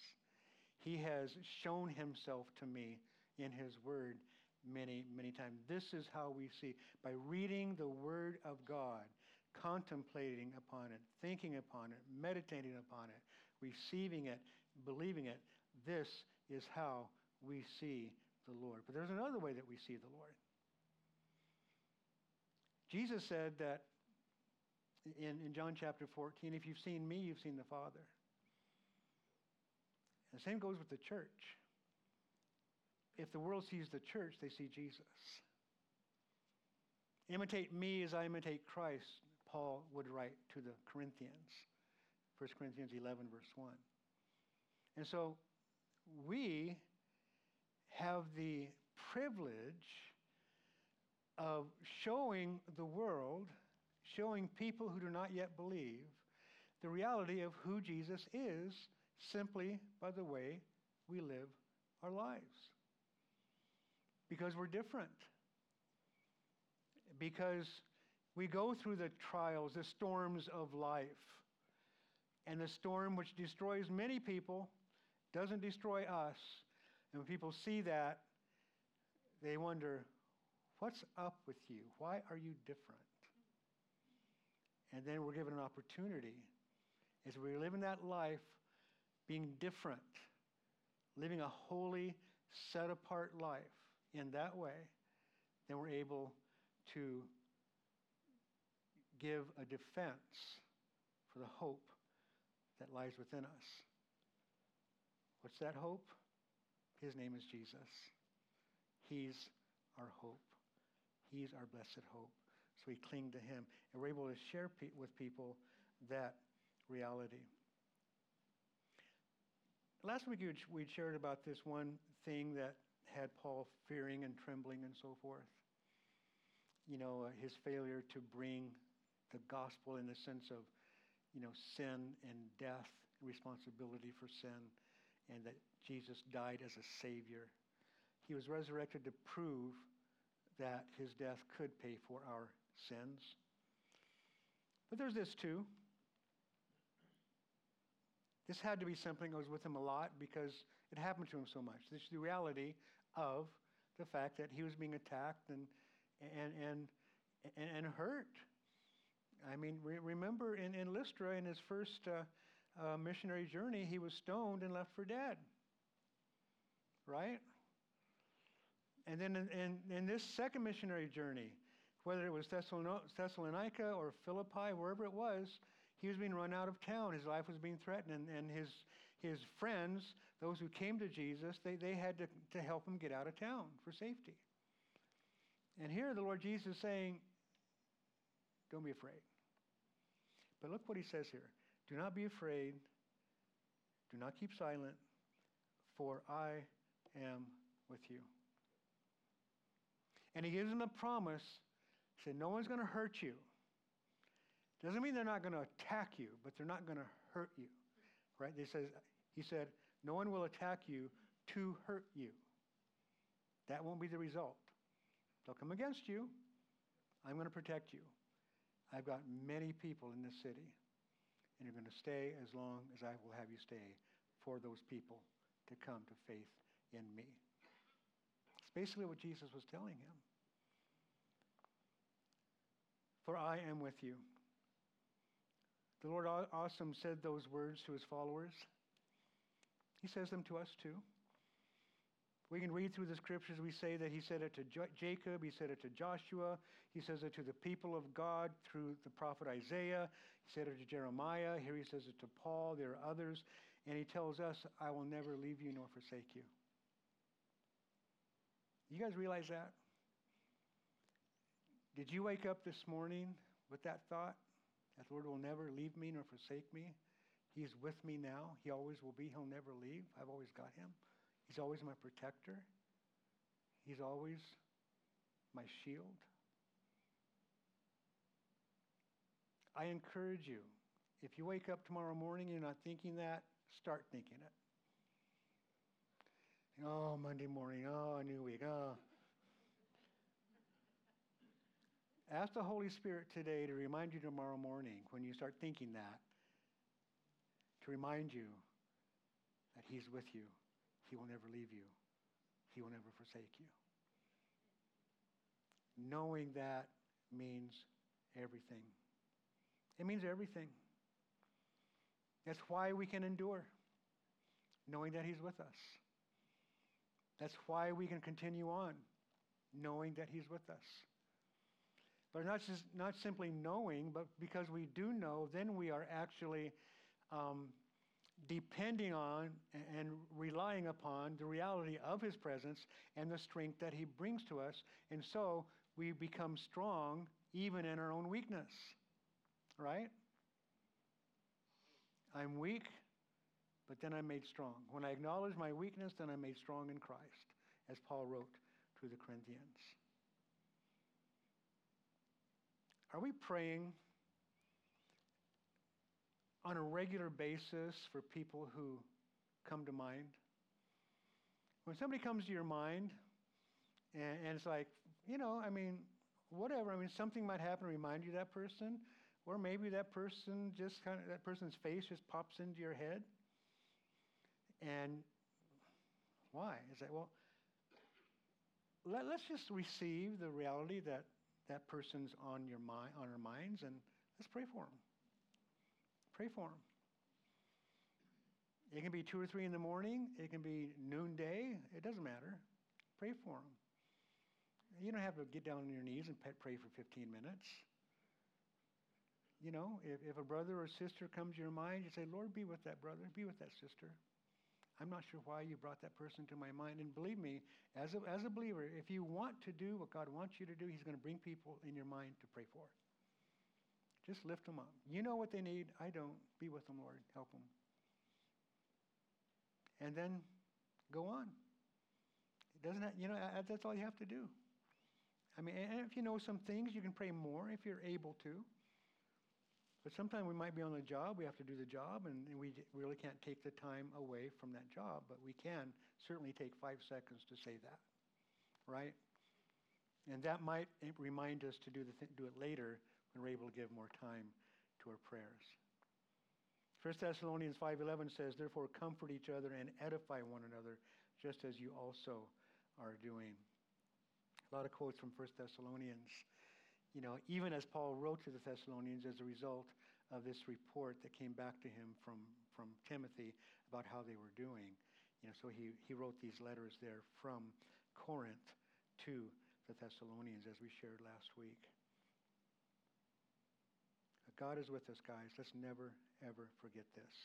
He has shown Himself to me in His Word many, many times. This is how we see. By reading the Word of God, contemplating upon it, thinking upon it, meditating upon it, receiving it, believing it. This is how we see the Lord. But there's another way that we see the Lord. Jesus said that in, in John chapter 14, if you've seen me, you've seen the Father. And the same goes with the church. If the world sees the church, they see Jesus. Imitate me as I imitate Christ, Paul would write to the Corinthians. 1 Corinthians 11, verse 1. And so we have the privilege of showing the world, showing people who do not yet believe, the reality of who Jesus is simply by the way we live our lives. Because we're different. Because we go through the trials, the storms of life. And the storm which destroys many people doesn't destroy us. And when people see that, they wonder, what's up with you? Why are you different? And then we're given an opportunity as we're living that life being different, living a holy, set apart life in that way, then we're able to give a defense for the hope that lies within us. What's that hope? His name is Jesus. He's our hope. He's our blessed hope. We cling to him. And we're able to share pe- with people that reality. Last week we shared about this one thing that had Paul fearing and trembling and so forth. You know, uh, his failure to bring the gospel in the sense of, you know, sin and death, responsibility for sin, and that Jesus died as a Savior. He was resurrected to prove that his death could pay for our sins. But there's this too. This had to be something that was with him a lot because it happened to him so much. This is the reality of the fact that he was being attacked and, and, and, and, and hurt. I mean, re- remember in, in Lystra, in his first uh, uh, missionary journey, he was stoned and left for dead. Right? And then in, in, in this second missionary journey, whether it was Thessalonica or Philippi, wherever it was, he was being run out of town. His life was being threatened. And, and his, his friends, those who came to Jesus, they, they had to, to help him get out of town for safety. And here the Lord Jesus is saying, don't be afraid. But look what he says here. Do not be afraid. Do not keep silent, for I am with you. And he gives them a promise. He said, No one's going to hurt you. Doesn't mean they're not going to attack you, but they're not going to hurt you. Right? He says, he said, No one will attack you to hurt you. That won't be the result. They'll come against you. I'm going to protect you. I've got many people in this city, and you're going to stay as long as I will have you stay for those people to come to faith in me. It's basically what Jesus was telling him. For I am with you. The Lord awesome said those words to his followers. He says them to us too. We can read through the scriptures. We say that he said it to Jacob, he said it to Joshua, he says it to the people of God through the prophet Isaiah, he said it to Jeremiah, here he says it to Paul, there are others, and he tells us, I will never leave you nor forsake you. You guys realize that? Did you wake up this morning with that thought? That the Lord will never leave me nor forsake me. He's with me now. He always will be. He'll never leave. I've always got him. He's always my protector. He's always my shield. I encourage you, if you wake up tomorrow morning and you're not thinking that, start thinking it. Oh, Monday morning. Oh, new week. Oh. Ask the Holy Spirit today to remind you tomorrow morning when you start thinking that, to remind you that He's with you. He will never leave you, He will never forsake you. Knowing that means everything. It means everything. That's why we can endure, knowing that He's with us. That's why we can continue on, knowing that He's with us. But not just not simply knowing, but because we do know, then we are actually um, depending on and relying upon the reality of His presence and the strength that He brings to us, and so we become strong even in our own weakness. Right? I'm weak, but then I'm made strong. When I acknowledge my weakness, then I'm made strong in Christ, as Paul wrote to the Corinthians. Are we praying on a regular basis for people who come to mind? When somebody comes to your mind, and, and it's like, you know, I mean, whatever. I mean, something might happen to remind you that person, or maybe that person just kind of, that person's face just pops into your head. And why? Is that, well, let, us just receive the reality that that person's on your mind, on our minds, and let's pray for them. Pray for them. It can be two or three in the morning. It can be noonday. It doesn't matter. Pray for them. You don't have to get down on your knees and pray for 15 minutes. You know, if, if a brother or sister comes to your mind, you say, Lord, be with that brother, be with that sister. I'm not sure why you brought that person to my mind. And believe me, as a, as a believer, if you want to do what God wants you to do, He's going to bring people in your mind to pray for. Just lift them up. You know what they need. I don't. Be with them, Lord. Help them. And then go on. It doesn't have, you know, that's all you have to do. I mean, and if you know some things, you can pray more if you're able to. But sometimes we might be on the job, we have to do the job, and we really can't take the time away from that job. But we can certainly take five seconds to say that, right? And that might eh, remind us to do, the th- do it later when we're able to give more time to our prayers. 1 Thessalonians 5.11 says, Therefore comfort each other and edify one another, just as you also are doing. A lot of quotes from 1 Thessalonians. You know, even as Paul wrote to the Thessalonians as a result of this report that came back to him from, from Timothy about how they were doing. You know, so he, he wrote these letters there from Corinth to the Thessalonians, as we shared last week. God is with us, guys. Let's never, ever forget this.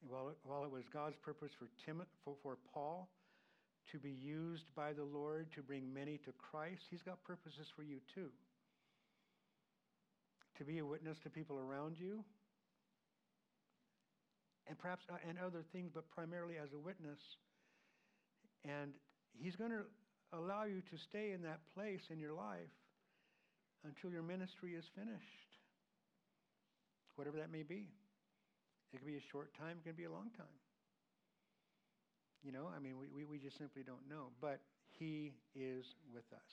And while, it, while it was God's purpose for, Tim, for, for Paul to be used by the Lord to bring many to Christ, He's got purposes for you too. To be a witness to people around you, and perhaps uh, and other things, but primarily as a witness. And He's going to allow you to stay in that place in your life until your ministry is finished, whatever that may be. It could be a short time, it can be a long time. You know, I mean, we, we, we just simply don't know. But he is with us.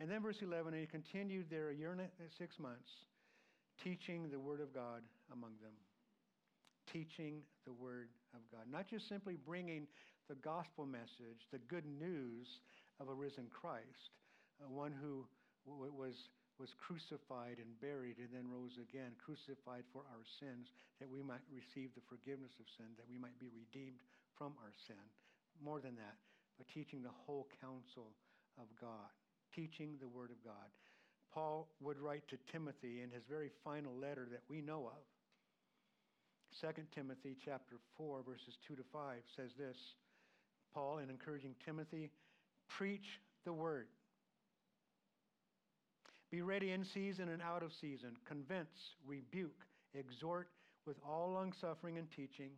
And then verse 11, and he continued there a year and six months, teaching the word of God among them. Teaching the word of God. Not just simply bringing the gospel message, the good news of a risen Christ, uh, one who was, was crucified and buried and then rose again, crucified for our sins, that we might receive the forgiveness of sin, that we might be redeemed from our sin. More than that, but teaching the whole counsel of God, teaching the Word of God. Paul would write to Timothy in his very final letter that we know of. 2 Timothy chapter 4 verses 2 to 5 says this. Paul in encouraging Timothy, preach the word. Be ready in season and out of season. Convince, rebuke, exhort with all longsuffering and teaching.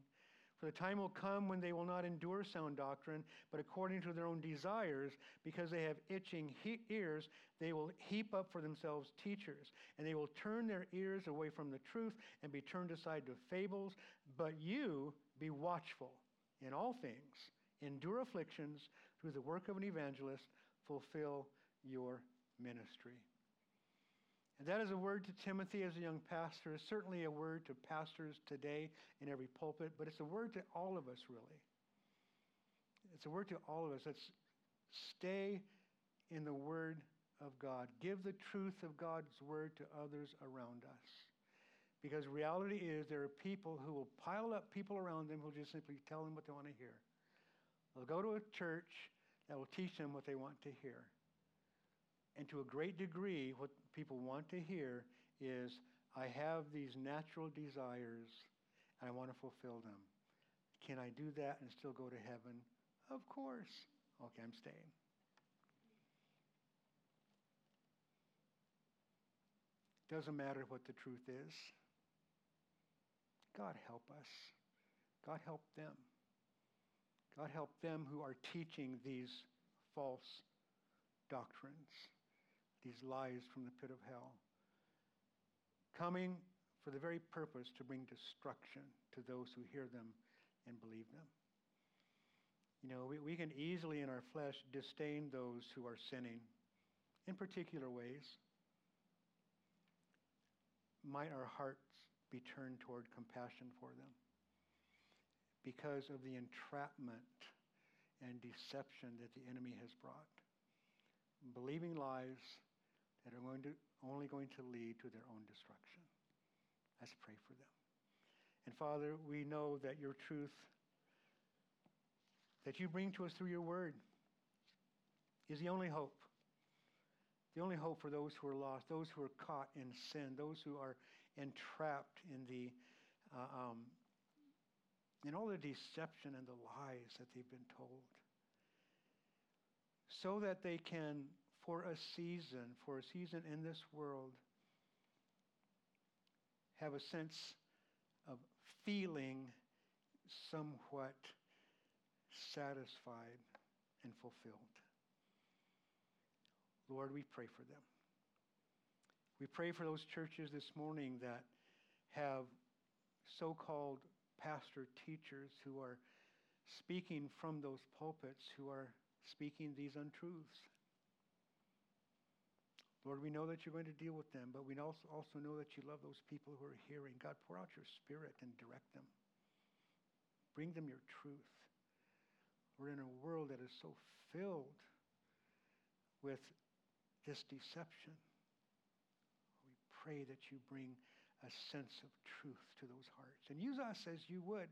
For the time will come when they will not endure sound doctrine, but according to their own desires, because they have itching he- ears, they will heap up for themselves teachers, and they will turn their ears away from the truth and be turned aside to fables. But you be watchful in all things, endure afflictions through the work of an evangelist, fulfill your ministry. And that is a word to Timothy as a young pastor. It's certainly a word to pastors today in every pulpit, but it's a word to all of us, really. It's a word to all of us. Let's stay in the word of God. Give the truth of God's word to others around us. Because reality is there are people who will pile up people around them who will just simply tell them what they want to hear. They'll go to a church that will teach them what they want to hear. And to a great degree, what people want to hear is I have these natural desires and I want to fulfill them. Can I do that and still go to heaven? Of course. Okay, I'm staying. Doesn't matter what the truth is. God help us. God help them. God help them who are teaching these false doctrines, these lies from the pit of hell, coming for the very purpose to bring destruction to those who hear them and believe them. You know, we, we can easily in our flesh disdain those who are sinning in particular ways. Might our hearts be turned toward compassion for them because of the entrapment and deception that the enemy has brought. Believing lies that are going to, only going to lead to their own destruction. Let's pray for them. And Father, we know that your truth that you bring to us through your word is the only hope. The only hope for those who are lost, those who are caught in sin, those who are entrapped in the uh, um, in all the deception and the lies that they've been told, so that they can, for a season, for a season in this world, have a sense of feeling somewhat satisfied and fulfilled. Lord, we pray for them. We pray for those churches this morning that have so called pastor teachers who are speaking from those pulpits, who are speaking these untruths. Lord, we know that you're going to deal with them, but we also, also know that you love those people who are hearing. God, pour out your spirit and direct them. Bring them your truth. We're in a world that is so filled with this deception. We pray that you bring a sense of truth to those hearts and use us as you would.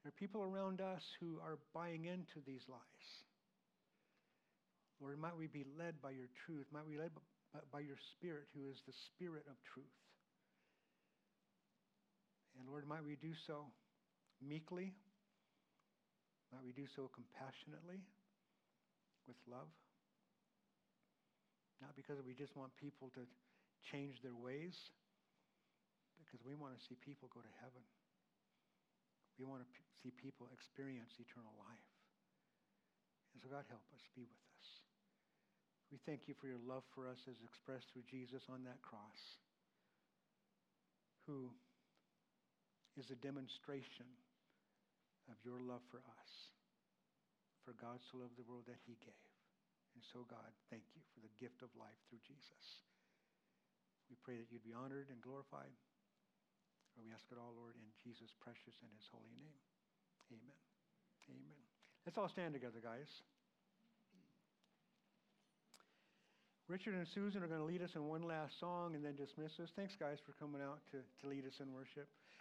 There are people around us who are buying into these lies. Lord, might we be led by your truth. Might we be led by your Spirit, who is the Spirit of truth. And Lord, might we do so meekly. Might we do so compassionately, with love. Not because we just want people to change their ways, because we want to see people go to heaven. We want to p- see people experience eternal life. And so, God, help us. Be with us. We thank you for your love for us as expressed through Jesus on that cross, who is a demonstration of your love for us. For God so loved the world that he gave. And so, God, thank you for the gift of life through Jesus. We pray that you'd be honored and glorified. For we ask it all, Lord, in Jesus' precious and his holy name. Amen. Amen. Let's all stand together, guys. Richard and Susan are going to lead us in one last song and then dismiss us. Thanks, guys, for coming out to, to lead us in worship.